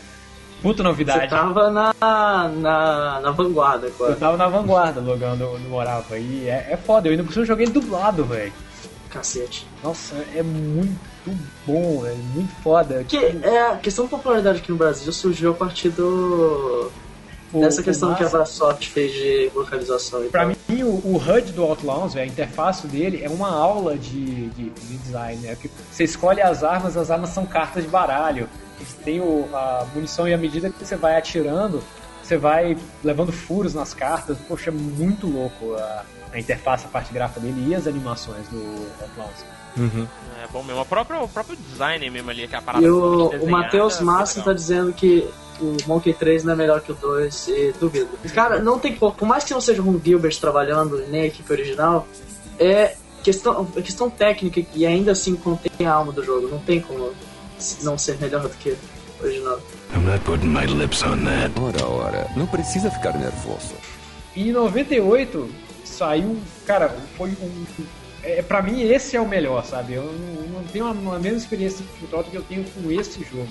S3: puta
S5: Você
S3: novidade.
S5: tava na, na, na vanguarda
S3: Eu
S5: agora.
S3: tava na vanguarda jogando onde eu morava. E é, é foda, eu ainda por cima joguei dublado, velho.
S5: Cacete.
S3: Nossa, é muito bom, velho. Muito foda.
S5: Que é, a questão de popularidade aqui no Brasil surgiu a partir do.
S3: O-
S5: dessa questão que a Brasoft fez de localização
S3: Pra
S5: tal.
S3: mim, o, o HUD do Outlaws, a interface dele é uma aula de, de, de design. Né? Que Você escolhe as armas, as armas são cartas de baralho. Você tem o, a munição e à medida que você vai atirando, você vai levando furos nas cartas. Poxa, é muito louco a, a interface, a parte gráfica dele e as animações do Outlaws.
S6: É bom mesmo. O próprio, o próprio design mesmo ali, que é a parada
S5: E o, o Matheus
S6: foi
S5: Massa tá dizendo que o Monkey 3 não é melhor que o 2 e duvido. Cara, não tem como. Por mais que não seja o Ron Gilbert trabalhando e nem a equipe original, é questão, é questão técnica e ainda assim contém a alma do jogo. Não tem como não ser melhor do que o original.
S2: I'm not putting my lips on that.
S10: Ora, ora, não precisa ficar nervoso.
S3: E em 98 saiu, cara, foi um. É, pra mim, esse é o melhor, sabe? Eu não, não tenho a, a mesma experiência de do que eu tenho com esse jogo.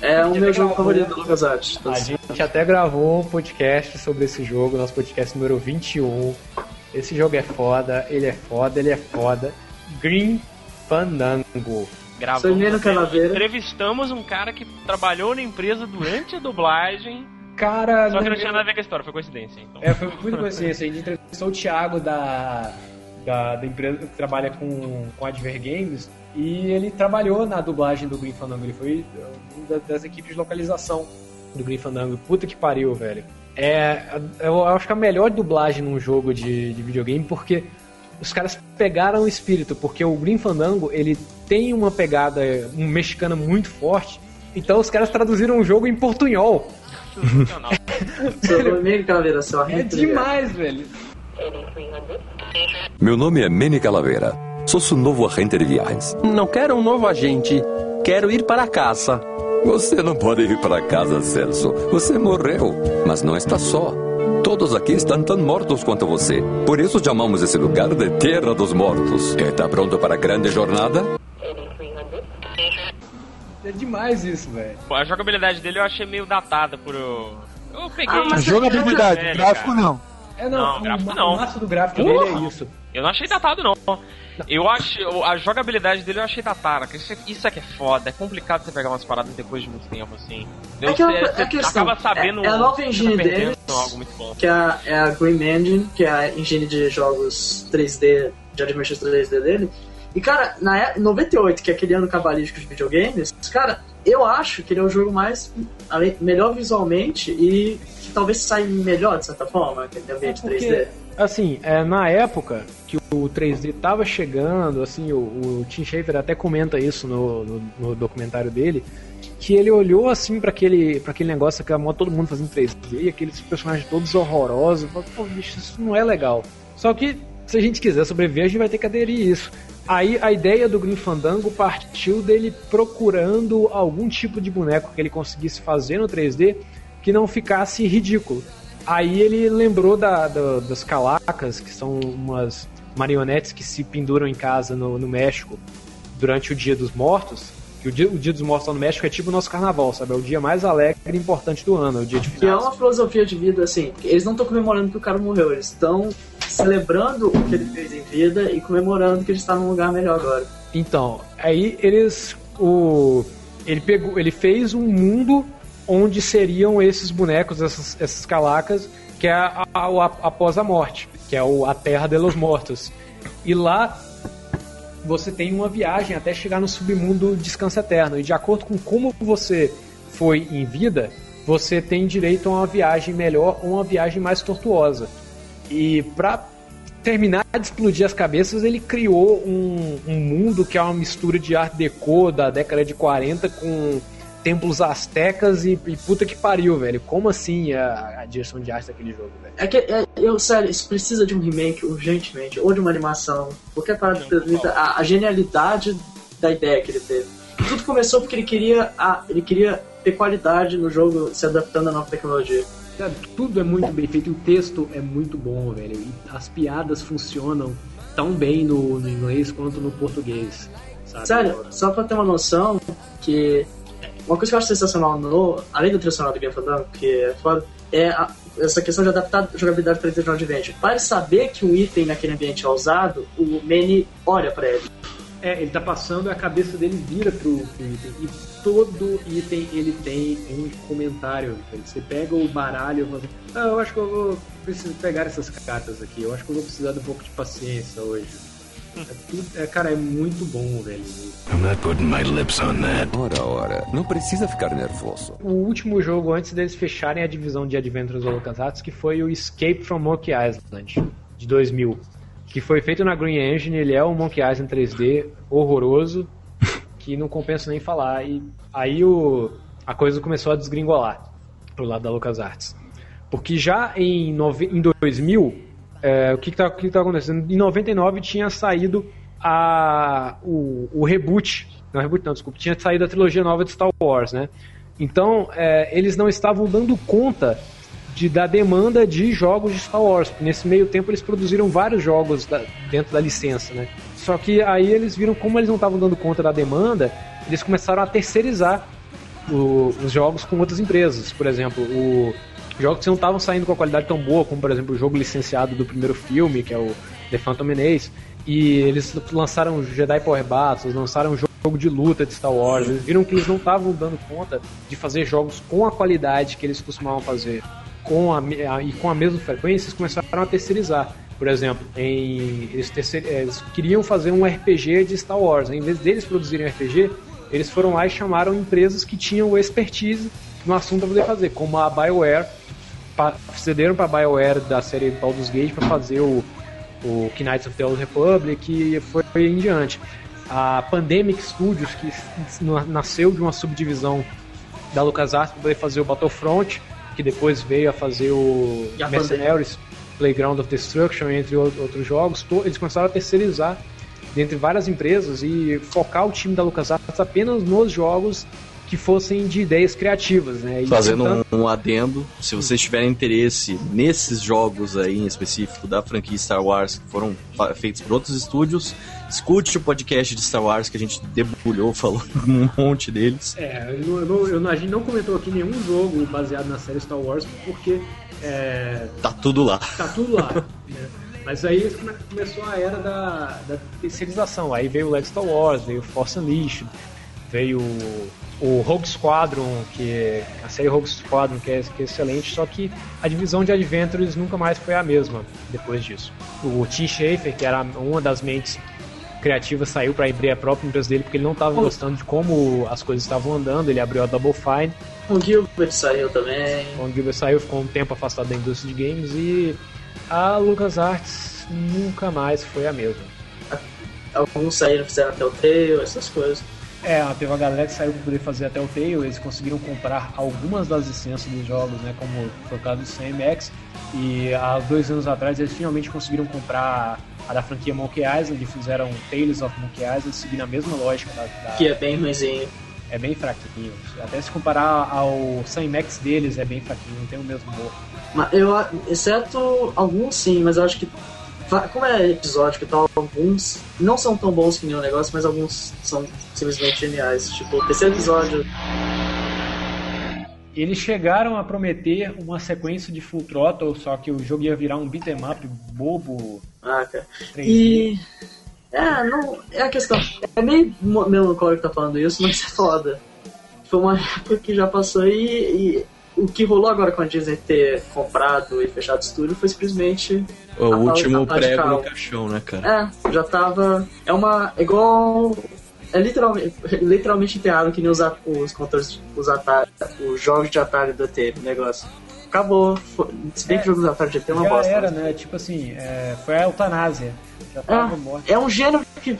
S5: É o meu jogo favorito do LucasArts.
S3: A gente até gravou um podcast sobre esse jogo, nosso podcast número 21. Esse jogo é foda, ele é foda, ele é foda. Green Fandango.
S6: Gravamos. Entrevistamos um cara que trabalhou na empresa durante a dublagem.
S3: Cara,
S6: Só que não tinha nada a ver com a história, foi coincidência. Então.
S3: É, foi muito coincidência. A gente entrevistou o Thiago da, da, da empresa que trabalha com, com Adver Games e ele trabalhou na dublagem do Green Fandango. Ele foi um da- das equipes de localização do Green Fandango. Puta que pariu, velho. É, eu acho que a melhor dublagem num jogo de, de videogame porque os caras pegaram o espírito, porque o Green Fandango ele tem uma pegada mexicana muito forte. Então os caras traduziram o jogo em portunhol.
S5: Seu
S3: É
S5: arrepio.
S3: demais, velho.
S10: Meu nome é Manny Calavera. Sou seu novo agente de viagens.
S1: Não quero um novo agente. Quero ir para casa.
S10: Você não pode ir para casa, Celso. Você morreu, mas não está só. Todos aqui estão tão mortos quanto você. Por isso chamamos esse lugar de Terra dos Mortos. Está pronto para a grande jornada?
S3: É demais isso, velho.
S6: A jogabilidade dele eu achei meio datada por. Eu, eu peguei.
S5: Ah, mas
S9: A jogabilidade,
S6: velho,
S9: gráfico
S6: cara.
S9: não.
S3: É,
S6: Não,
S3: não,
S6: gráfico
S3: o,
S6: não.
S3: o massa do gráfico
S6: Porra!
S3: dele é isso.
S6: Eu não achei datado, não. Eu achei. A jogabilidade dele eu achei datada. Isso, isso é que é foda. É complicado você pegar umas paradas depois de muito tempo, assim.
S5: É que é
S6: Você-
S5: é
S6: você
S5: questão,
S6: acaba sabendo.
S5: é- é a nova
S6: você
S5: engine
S6: tá perdendo
S5: deles.
S6: algo muito bom.
S5: que é a, é a Grim Engine, que é a engine de jogos 3D, de animations 3D dele. E, cara, na é- 98, que é aquele ano cabalístico de videogames, cara, eu acho que ele é o jogo mais melhor visualmente e que talvez saia melhor, de certa forma, que ele ambiente 3D.
S3: Porque, assim, é, na época que o 3D tava chegando, assim, o, o Tim Schafer até comenta isso no, no, no documentário dele, que ele olhou assim para aquele, pra aquele negócio que amou todo mundo fazendo 3D, e aqueles personagens todos horrorosos, falou, pô, bicho, isso não é legal. Só que, se a gente quiser sobreviver, a gente vai ter que aderir a isso. Aí a ideia do Green Fandango partiu dele procurando algum tipo de boneco que ele conseguisse fazer no 3D que não ficasse ridículo. Aí ele lembrou da, da- das calacas, que são umas marionetes que se penduram em casa no, no México durante o Dia dos Mortos. Que o dia, o dia dos Mortos lá no México é tipo o nosso carnaval, sabe? É o dia mais alegre e importante do ano, é o dia de
S5: Que é
S3: finados.
S5: uma filosofia de vida, assim, eles não estão comemorando que o cara morreu, eles estão celebrando o que ele fez em vida e comemorando que ele está num lugar melhor agora.
S3: Então, aí eles. O, ele, pegou, ele fez um mundo onde seriam esses bonecos, essas, essas calacas, que é a, a- a- após a morte. que é o A Terra de los Mortos. E lá você tem uma viagem até chegar no submundo Descanso Eterno. E de acordo com como você foi em vida, você tem direito a uma viagem melhor ou uma viagem mais tortuosa. E para terminar de explodir as cabeças, ele criou um, um mundo que é uma mistura de art deco da década de 40 com templos astecas e, e puta que pariu, velho. Como assim a, a direção de arte daquele jogo, velho?
S5: É que, é, eu, sério, isso precisa de um remake urgentemente, ou de uma animação. Porque para a, a genialidade da ideia que ele teve. Tudo começou porque ele queria, a, ele queria ter qualidade no jogo se adaptando à nova tecnologia.
S3: Sabe, tudo é muito bem feito, o texto é muito bom, velho. E as piadas funcionam tão bem no, no inglês quanto no português. Sabe?
S5: Sério, só pra ter uma noção que uma coisa que eu acho sensacional no, além do sonora do Game Fandango, que é foda, é a, essa questão de adaptar jogabilidade para Nintendo Adventure. Para saber que um item naquele ambiente é usado, o Manny olha para ele.
S3: É, ele tá passando e a cabeça dele vira pro, pro item. E todo item ele tem um comentário. Você pega o baralho e fala assim, ah, eu acho que eu vou preciso pegar essas cartas aqui. Eu acho que eu vou precisar de um pouco de paciência hoje. É tudo, é, cara, é muito bom, velho.
S2: I'm not putting my lips on that.
S10: Ora, ora, não precisa ficar nervoso.
S3: O último jogo antes deles fecharem a divisão de Adventures LucasArts, que foi o Escape from Monkey Island, de 2000. Que foi feito na Green Engine, ele é um Monkey Island 3D horroroso, que não compensa nem falar. E aí o, a coisa começou a desgringolar pro lado da LucasArts. Porque já em, nove, em 2000, é, o que está que tá acontecendo? Em 99 tinha saído a, o, o reboot, não reboot não, desculpa, tinha saído a trilogia nova de Star Wars, né? Então, é, eles não estavam dando conta de, da demanda de jogos de Star Wars. Nesse meio tempo, eles produziram vários jogos da, dentro da licença, né? Só que aí eles viram como eles não estavam dando conta da demanda, eles começaram a terceirizar o, os jogos com outras empresas. Por exemplo, o, jogos que não estavam saindo com a qualidade tão boa, como por exemplo o jogo licenciado do primeiro filme, que é o The Phantom Menace, e eles lançaram Jedi Power Battles, lançaram um jogo de luta de Star Wars. Eles viram que eles não estavam dando conta de fazer jogos com a qualidade que eles costumavam fazer com a, a, e com a mesma frequência, eles começaram a terceirizar. Por exemplo, em, eles, terceir, eles queriam fazer um RPG de Star Wars. Em vez deles produzirem um RPG, eles foram lá e chamaram empresas que tinham expertise no assunto para poder fazer, como a BioWare. Pa, cederam para a BioWare da série Baldur's Gate para fazer o, o Knights of the Old Republic e foi, foi em diante. A Pandemic Studios, que nasceu de uma subdivisão da LucasArts para poder fazer o Battlefront, que depois veio a fazer o Mercenaries. Playground of Destruction, entre outros jogos, eles começaram a terceirizar dentre várias empresas e focar o time da LucasArts apenas nos jogos que fossem de ideias criativas, né? E
S7: Fazendo tentando... um, um, adendo, se vocês tiverem interesse nesses jogos aí em específico da franquia Star Wars que foram feitos por outros estúdios, escute o podcast de Star Wars que a gente debulhou, falou um monte deles.
S3: É, eu, eu, eu, a gente não comentou aqui nenhum jogo baseado na série Star Wars porque é...
S7: Tá tudo lá.
S3: Tá tudo lá. né? Mas aí começou a era da, da terceirização. Aí veio o Lego Star Wars, veio o Force Unleashed, veio o Rogue Squadron, que é a série Rogue Squadron, que é, que é, excelente, só que a divisão de Adventures nunca mais foi a mesma depois disso. O Tim Schafer, que era uma das mentes criativas, saiu para abrir a própria empresa dele porque ele não estava gostando de como as coisas estavam andando, ele abriu a Double Fine.
S5: O Gilbert saiu também.
S3: O Gilbert saiu, ficou um tempo afastado da indústria de games e a LucasArts nunca mais foi a mesma.
S5: Alguns saíram, fizeram até o Tale, essas coisas.
S3: É, teve uma galera que saiu para poder fazer até o Tale, eles conseguiram comprar algumas das licenças dos jogos, né, como foi o caso do CMX, e há dois anos atrás eles finalmente conseguiram comprar a da franquia Monkey Island e fizeram Tales of Monkey Island, seguindo a mesma lógica da, da...
S5: Que é bem ruimzinho.
S3: É bem fraquinho. Até se comparar ao Max deles, é bem fraquinho, não tem o mesmo humor.
S5: Mas eu, exceto alguns sim, mas eu acho que como é episódico e tal, alguns não são tão bons que nenhum negócio, mas alguns são simplesmente geniais. Tipo, o terceiro episódio.
S3: Eles chegaram a prometer uma sequência de Full Throttle, só que o jogo ia virar um beat'em up bobo.
S5: Ah, cara. E. É, não. É a questão. É meio melancólico tá falando isso, mas é foda. Foi uma época que já passou e, e o que rolou agora com a Disney ter comprado e fechado o estúdio foi simplesmente.
S7: O último prego no caixão, né, cara?
S5: É, já tava. É uma. É igual. É literalmente, literalmente enterrado que nem os, os controles, os, Atari, os jogos de Atari do ET, o negócio. Acabou. Foi- Se bem que jogos de Atari de ET é uma
S3: Já
S5: bosta.
S3: era,
S5: mas-
S3: né? Tipo assim, é, foi a eutanásia. Já tava morto.
S5: É um gênero que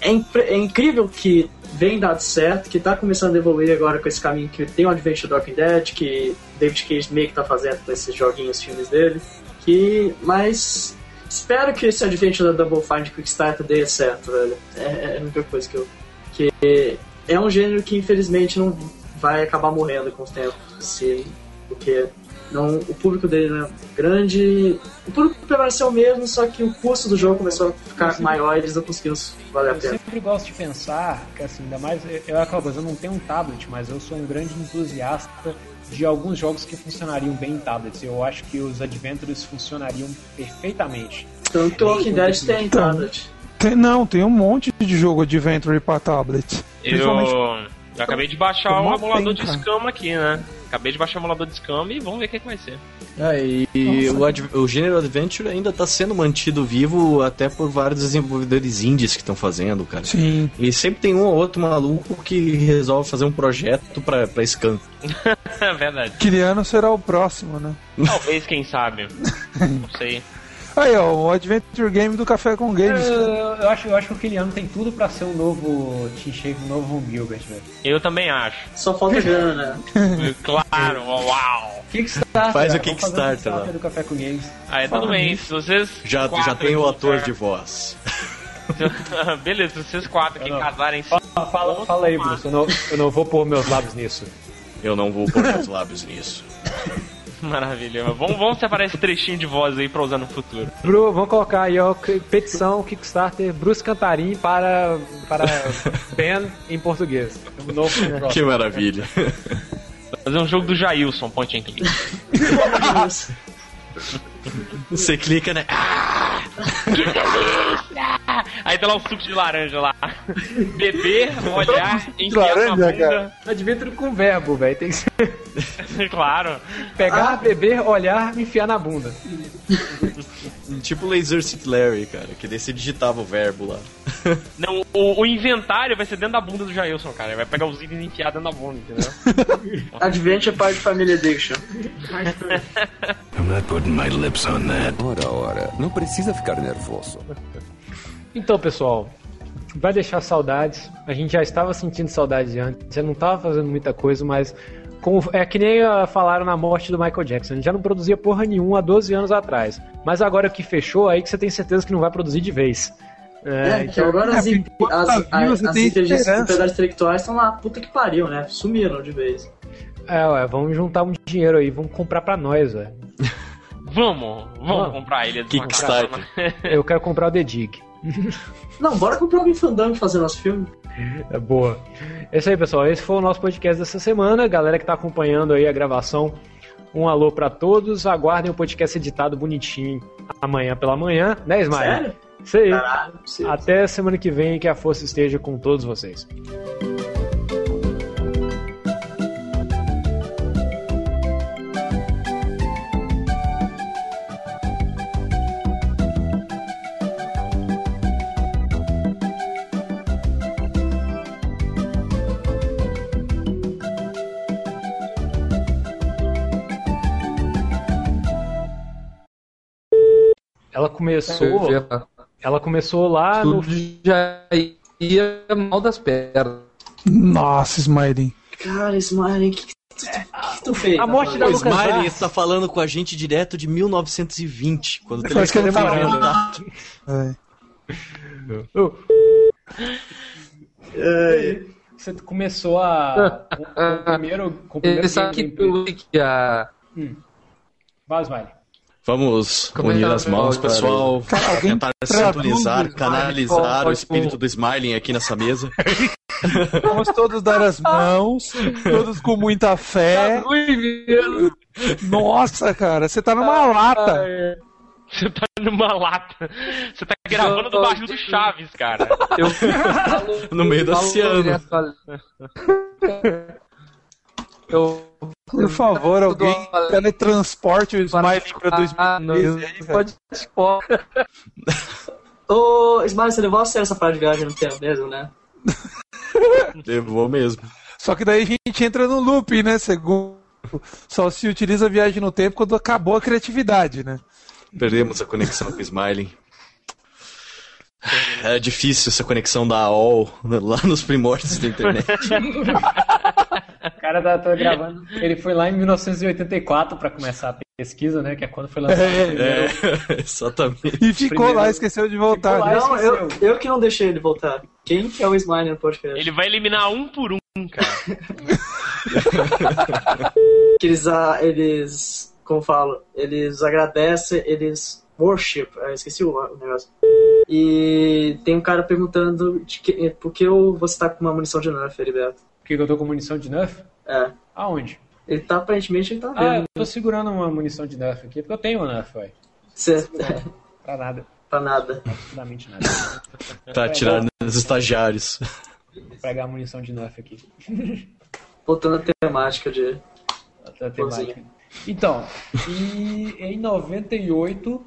S5: é, impre- é incrível que vem dado certo, que tá começando a evoluir agora com esse caminho que tem o Adventure Walking Dead, que David Cage meio que tá fazendo com esses joguinhos, filmes dele. Que, mas espero que esse Adventure da Double Fine Kickstarter dê certo, velho. É, é a única coisa que eu. Que é um gênero que infelizmente não vai acabar morrendo com o tempo. Se, porque não, o público dele não é grande. O público permaneceu o mesmo, só que o custo do jogo começou a ficar maior e eles não conseguiram valer a
S3: Eu
S5: pena.
S3: sempre gosto de pensar que, assim, ainda mais. Eu, eu, coisa, eu não tenho um tablet, mas eu sou um grande entusiasta de alguns jogos que funcionariam bem em tablets. Eu acho que os Adventures funcionariam perfeitamente.
S5: Tanto que o Walking Dead tem tablet.
S9: Tem- não, tem um monte de jogo Adventure pra tablet.
S6: Eu,
S9: Principalmente-
S6: eu acabei de baixar o
S9: mó
S6: emulador de escama aqui, né? Acabei de baixar o emulador de escama e vamos ver o que, que vai ser.
S7: É, e o, o gênero Adventure ainda tá sendo mantido vivo até por vários desenvolvedores indies que estão fazendo, cara.
S9: Sim.
S7: E sempre tem um ou outro maluco que resolve fazer um projeto pra, pra Scan.
S6: É verdade.
S9: Kiliano será o próximo, né?
S6: Talvez, quem sabe. Não sei.
S9: Aí, ó, o Adventure Game do Café com Games.
S3: Eu, eu acho, eu acho que o Kiliano tem tudo pra ser um novo Team Shape, um novo Gilbert, velho.
S6: Eu também acho.
S5: Só falta grana, né?
S6: Claro, uau!
S3: Kickstarter.
S7: Faz o
S3: cara, um
S7: Kickstarter
S3: Kickstarter
S7: lá.
S3: do Café com Games.
S6: Aí tudo bem, se vocês.
S7: Já, já tem o ator de voz.
S6: Beleza, se vocês quatro que casarem
S3: Fala, fala, fala aí, Bruce. Eu não, eu não vou pôr meus lábios nisso.
S7: Eu não vou pôr meus lábios nisso.
S6: Maravilha. Vamos, vamos separar esse trechinho de voz aí pra usar no futuro.
S3: Bru, vamos colocar aí, ó, que- petição Kickstarter Bruce Cantarim para, para Ben em português. Um novo negócio.
S7: Que maravilha.
S6: Fazer um jogo do Jailson, point and click.
S7: Você clica, né? Ah!
S6: Aí tá lá o suco de laranja lá. Beber, olhar, enfiar na
S9: laranja,
S6: bunda.
S9: cara.
S3: Adventure com verbo, velho. Tem que ser
S6: claro.
S3: pegar, beber, olhar, enfiar na bunda.
S7: Tipo Laser City Larry, cara, que daí você digitava o verbo lá.
S6: Não, o, o inventário vai ser dentro da bunda do Jailson, cara. Ele vai pegar os itens e enfiar dentro da bunda, entendeu?
S5: Adventure é pai de família Addiction.
S2: I'm not putting my lips on that.
S10: Ora, ora, não precisa ficar nervoso.
S3: Então, pessoal, vai deixar saudades. A gente já estava sentindo saudades antes, já não estava fazendo muita coisa, mas com- é que nem ah, falaram na morte do Michael Jackson. Ele já não produzia porra nenhuma há 12 anos atrás. Mas agora que fechou, aí que você tem certeza que não vai produzir de vez.
S5: É,
S3: então-
S5: que agora as,
S9: É, porque
S5: as,
S9: tá
S5: as, as
S9: tem
S5: inteligências
S9: esperança.
S5: propriedades intelectuais estão lá, puta que pariu, né? Sumiram de vez.
S3: É, ué, vamos juntar um dinheiro aí, vamos comprar pra nós, velho.
S6: Vamos, vamos
S3: Vamos.
S6: comprar ele.
S7: Kickstarter.
S3: Eu quero comprar o The Dig.
S5: Não, bora comprar alguém Fandango e fazer nosso filme.
S3: É boa. É isso aí, pessoal. Esse foi o nosso podcast dessa semana. Galera que tá acompanhando aí a gravação, um alô pra todos. Aguardem o podcast editado bonitinho amanhã pela manhã, né, Ismael?
S5: Sério?
S3: Isso aí.
S5: Caralho.
S3: Até semana que vem, que a força esteja com todos vocês. Ela começou. Ela começou lá no.
S4: Tudo já ia mal das pernas.
S9: Nossa, Smiley.
S5: Cara, Smiley, o que, tu fez?
S3: A morte da
S7: O
S3: Lucas
S7: Smiley está falando com a gente direto de 1920, quando o
S9: ele
S7: telefone foi inventado.
S9: É.
S5: É,
S3: Você começou a. com, com o primeiro. Com o primeiro
S4: Ele sabe que,
S3: da
S4: que a.
S3: Vai, Smiley.
S7: Vamos
S4: Como
S7: unir as
S4: é o
S7: mãos,
S4: cara?
S7: pessoal,
S9: Cara,
S7: tentar
S9: traduz
S7: sintonizar, canalizar o espírito do Smiling aqui nessa mesa.
S9: Vamos todos dar as mãos, todos com muita fé. Nossa, cara, você tá numa lata.
S6: Você tá numa lata. Você tá gravando do barril do Chaves, cara.
S4: Eu
S7: No meio do oceano.
S4: Eu
S9: Por favor, alguém teletransporte o Smiley pra
S4: Ah, não,
S9: 2013.
S4: pode
S5: Ô, Smiley, você levou a sério essa parte de viagem no tempo mesmo, né?
S7: Levou mesmo.
S9: Só que daí a gente entra no loop, né? Segundo. Só se utiliza a viagem no tempo quando acabou a criatividade, né?
S7: Perdemos a conexão com o Smiley. É difícil essa conexão da AOL lá nos primórdios da internet.
S3: O cara tá, tá gravando. Ele foi lá em 1984 pra começar a pesquisa, né? Que é quando foi lançado. o primeiro-
S7: É, exatamente.
S9: E ficou
S3: Primeiro-
S9: lá, esqueceu de voltar.
S3: Lá?
S5: Não, eu, eu que não deixei ele voltar. Quem que é o Smiley no podcast?
S6: Ele vai eliminar um por um, cara.
S5: Que eles, ah, eles, como eu falo, eles agradecem, eles worship, ah, esqueci o, o negócio. E tem um cara perguntando de que, por que você tá com uma munição de Nerf, Heriberto?
S3: Por que eu tô com munição de Nerf?
S5: É.
S3: Aonde?
S5: Ele tá, aparentemente, ele tá
S3: Ah, eu
S5: vendo.
S3: tô segurando uma munição de Nerf aqui, porque eu tenho uma Nerf, ué.
S5: Você,
S3: Pra nada.
S5: pra nada.
S3: Absolutamente nada.
S7: Tá atirando nos estagiários.
S3: Vou pegar a munição de Nerf aqui.
S5: Voltando à temática de.
S3: Outra temática. Então, e em 98.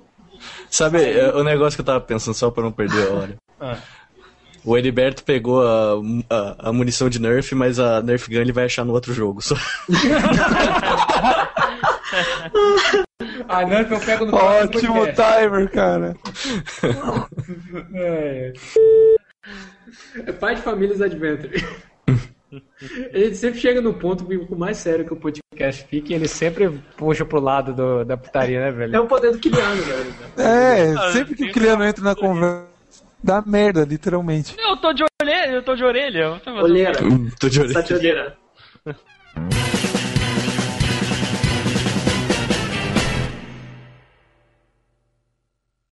S7: Sabe, é, o negócio que eu tava pensando só pra não perder a hora.
S3: Ah,
S7: O Heriberto pegou a, a, a munição de Nerf, mas a Nerf Gun ele vai achar no outro jogo. Só.
S3: a Nerf eu pego no
S9: Ótimo
S3: podcast.
S9: timer, cara.
S3: É. É pai de famílias Adventure. Ele sempre chega no ponto que o mais sério que o podcast fica e ele sempre puxa pro lado do- da putaria, né, velho?
S5: É o poder do Kiliano, velho.
S9: É, sempre que o Kiliano entra na conversa, dá merda, literalmente.
S6: Eu tô de orelha, eu tô de orelha. eu tô fazendo-
S5: Olheira.
S7: Tô de
S5: Tá
S7: orelha.
S5: de olheira.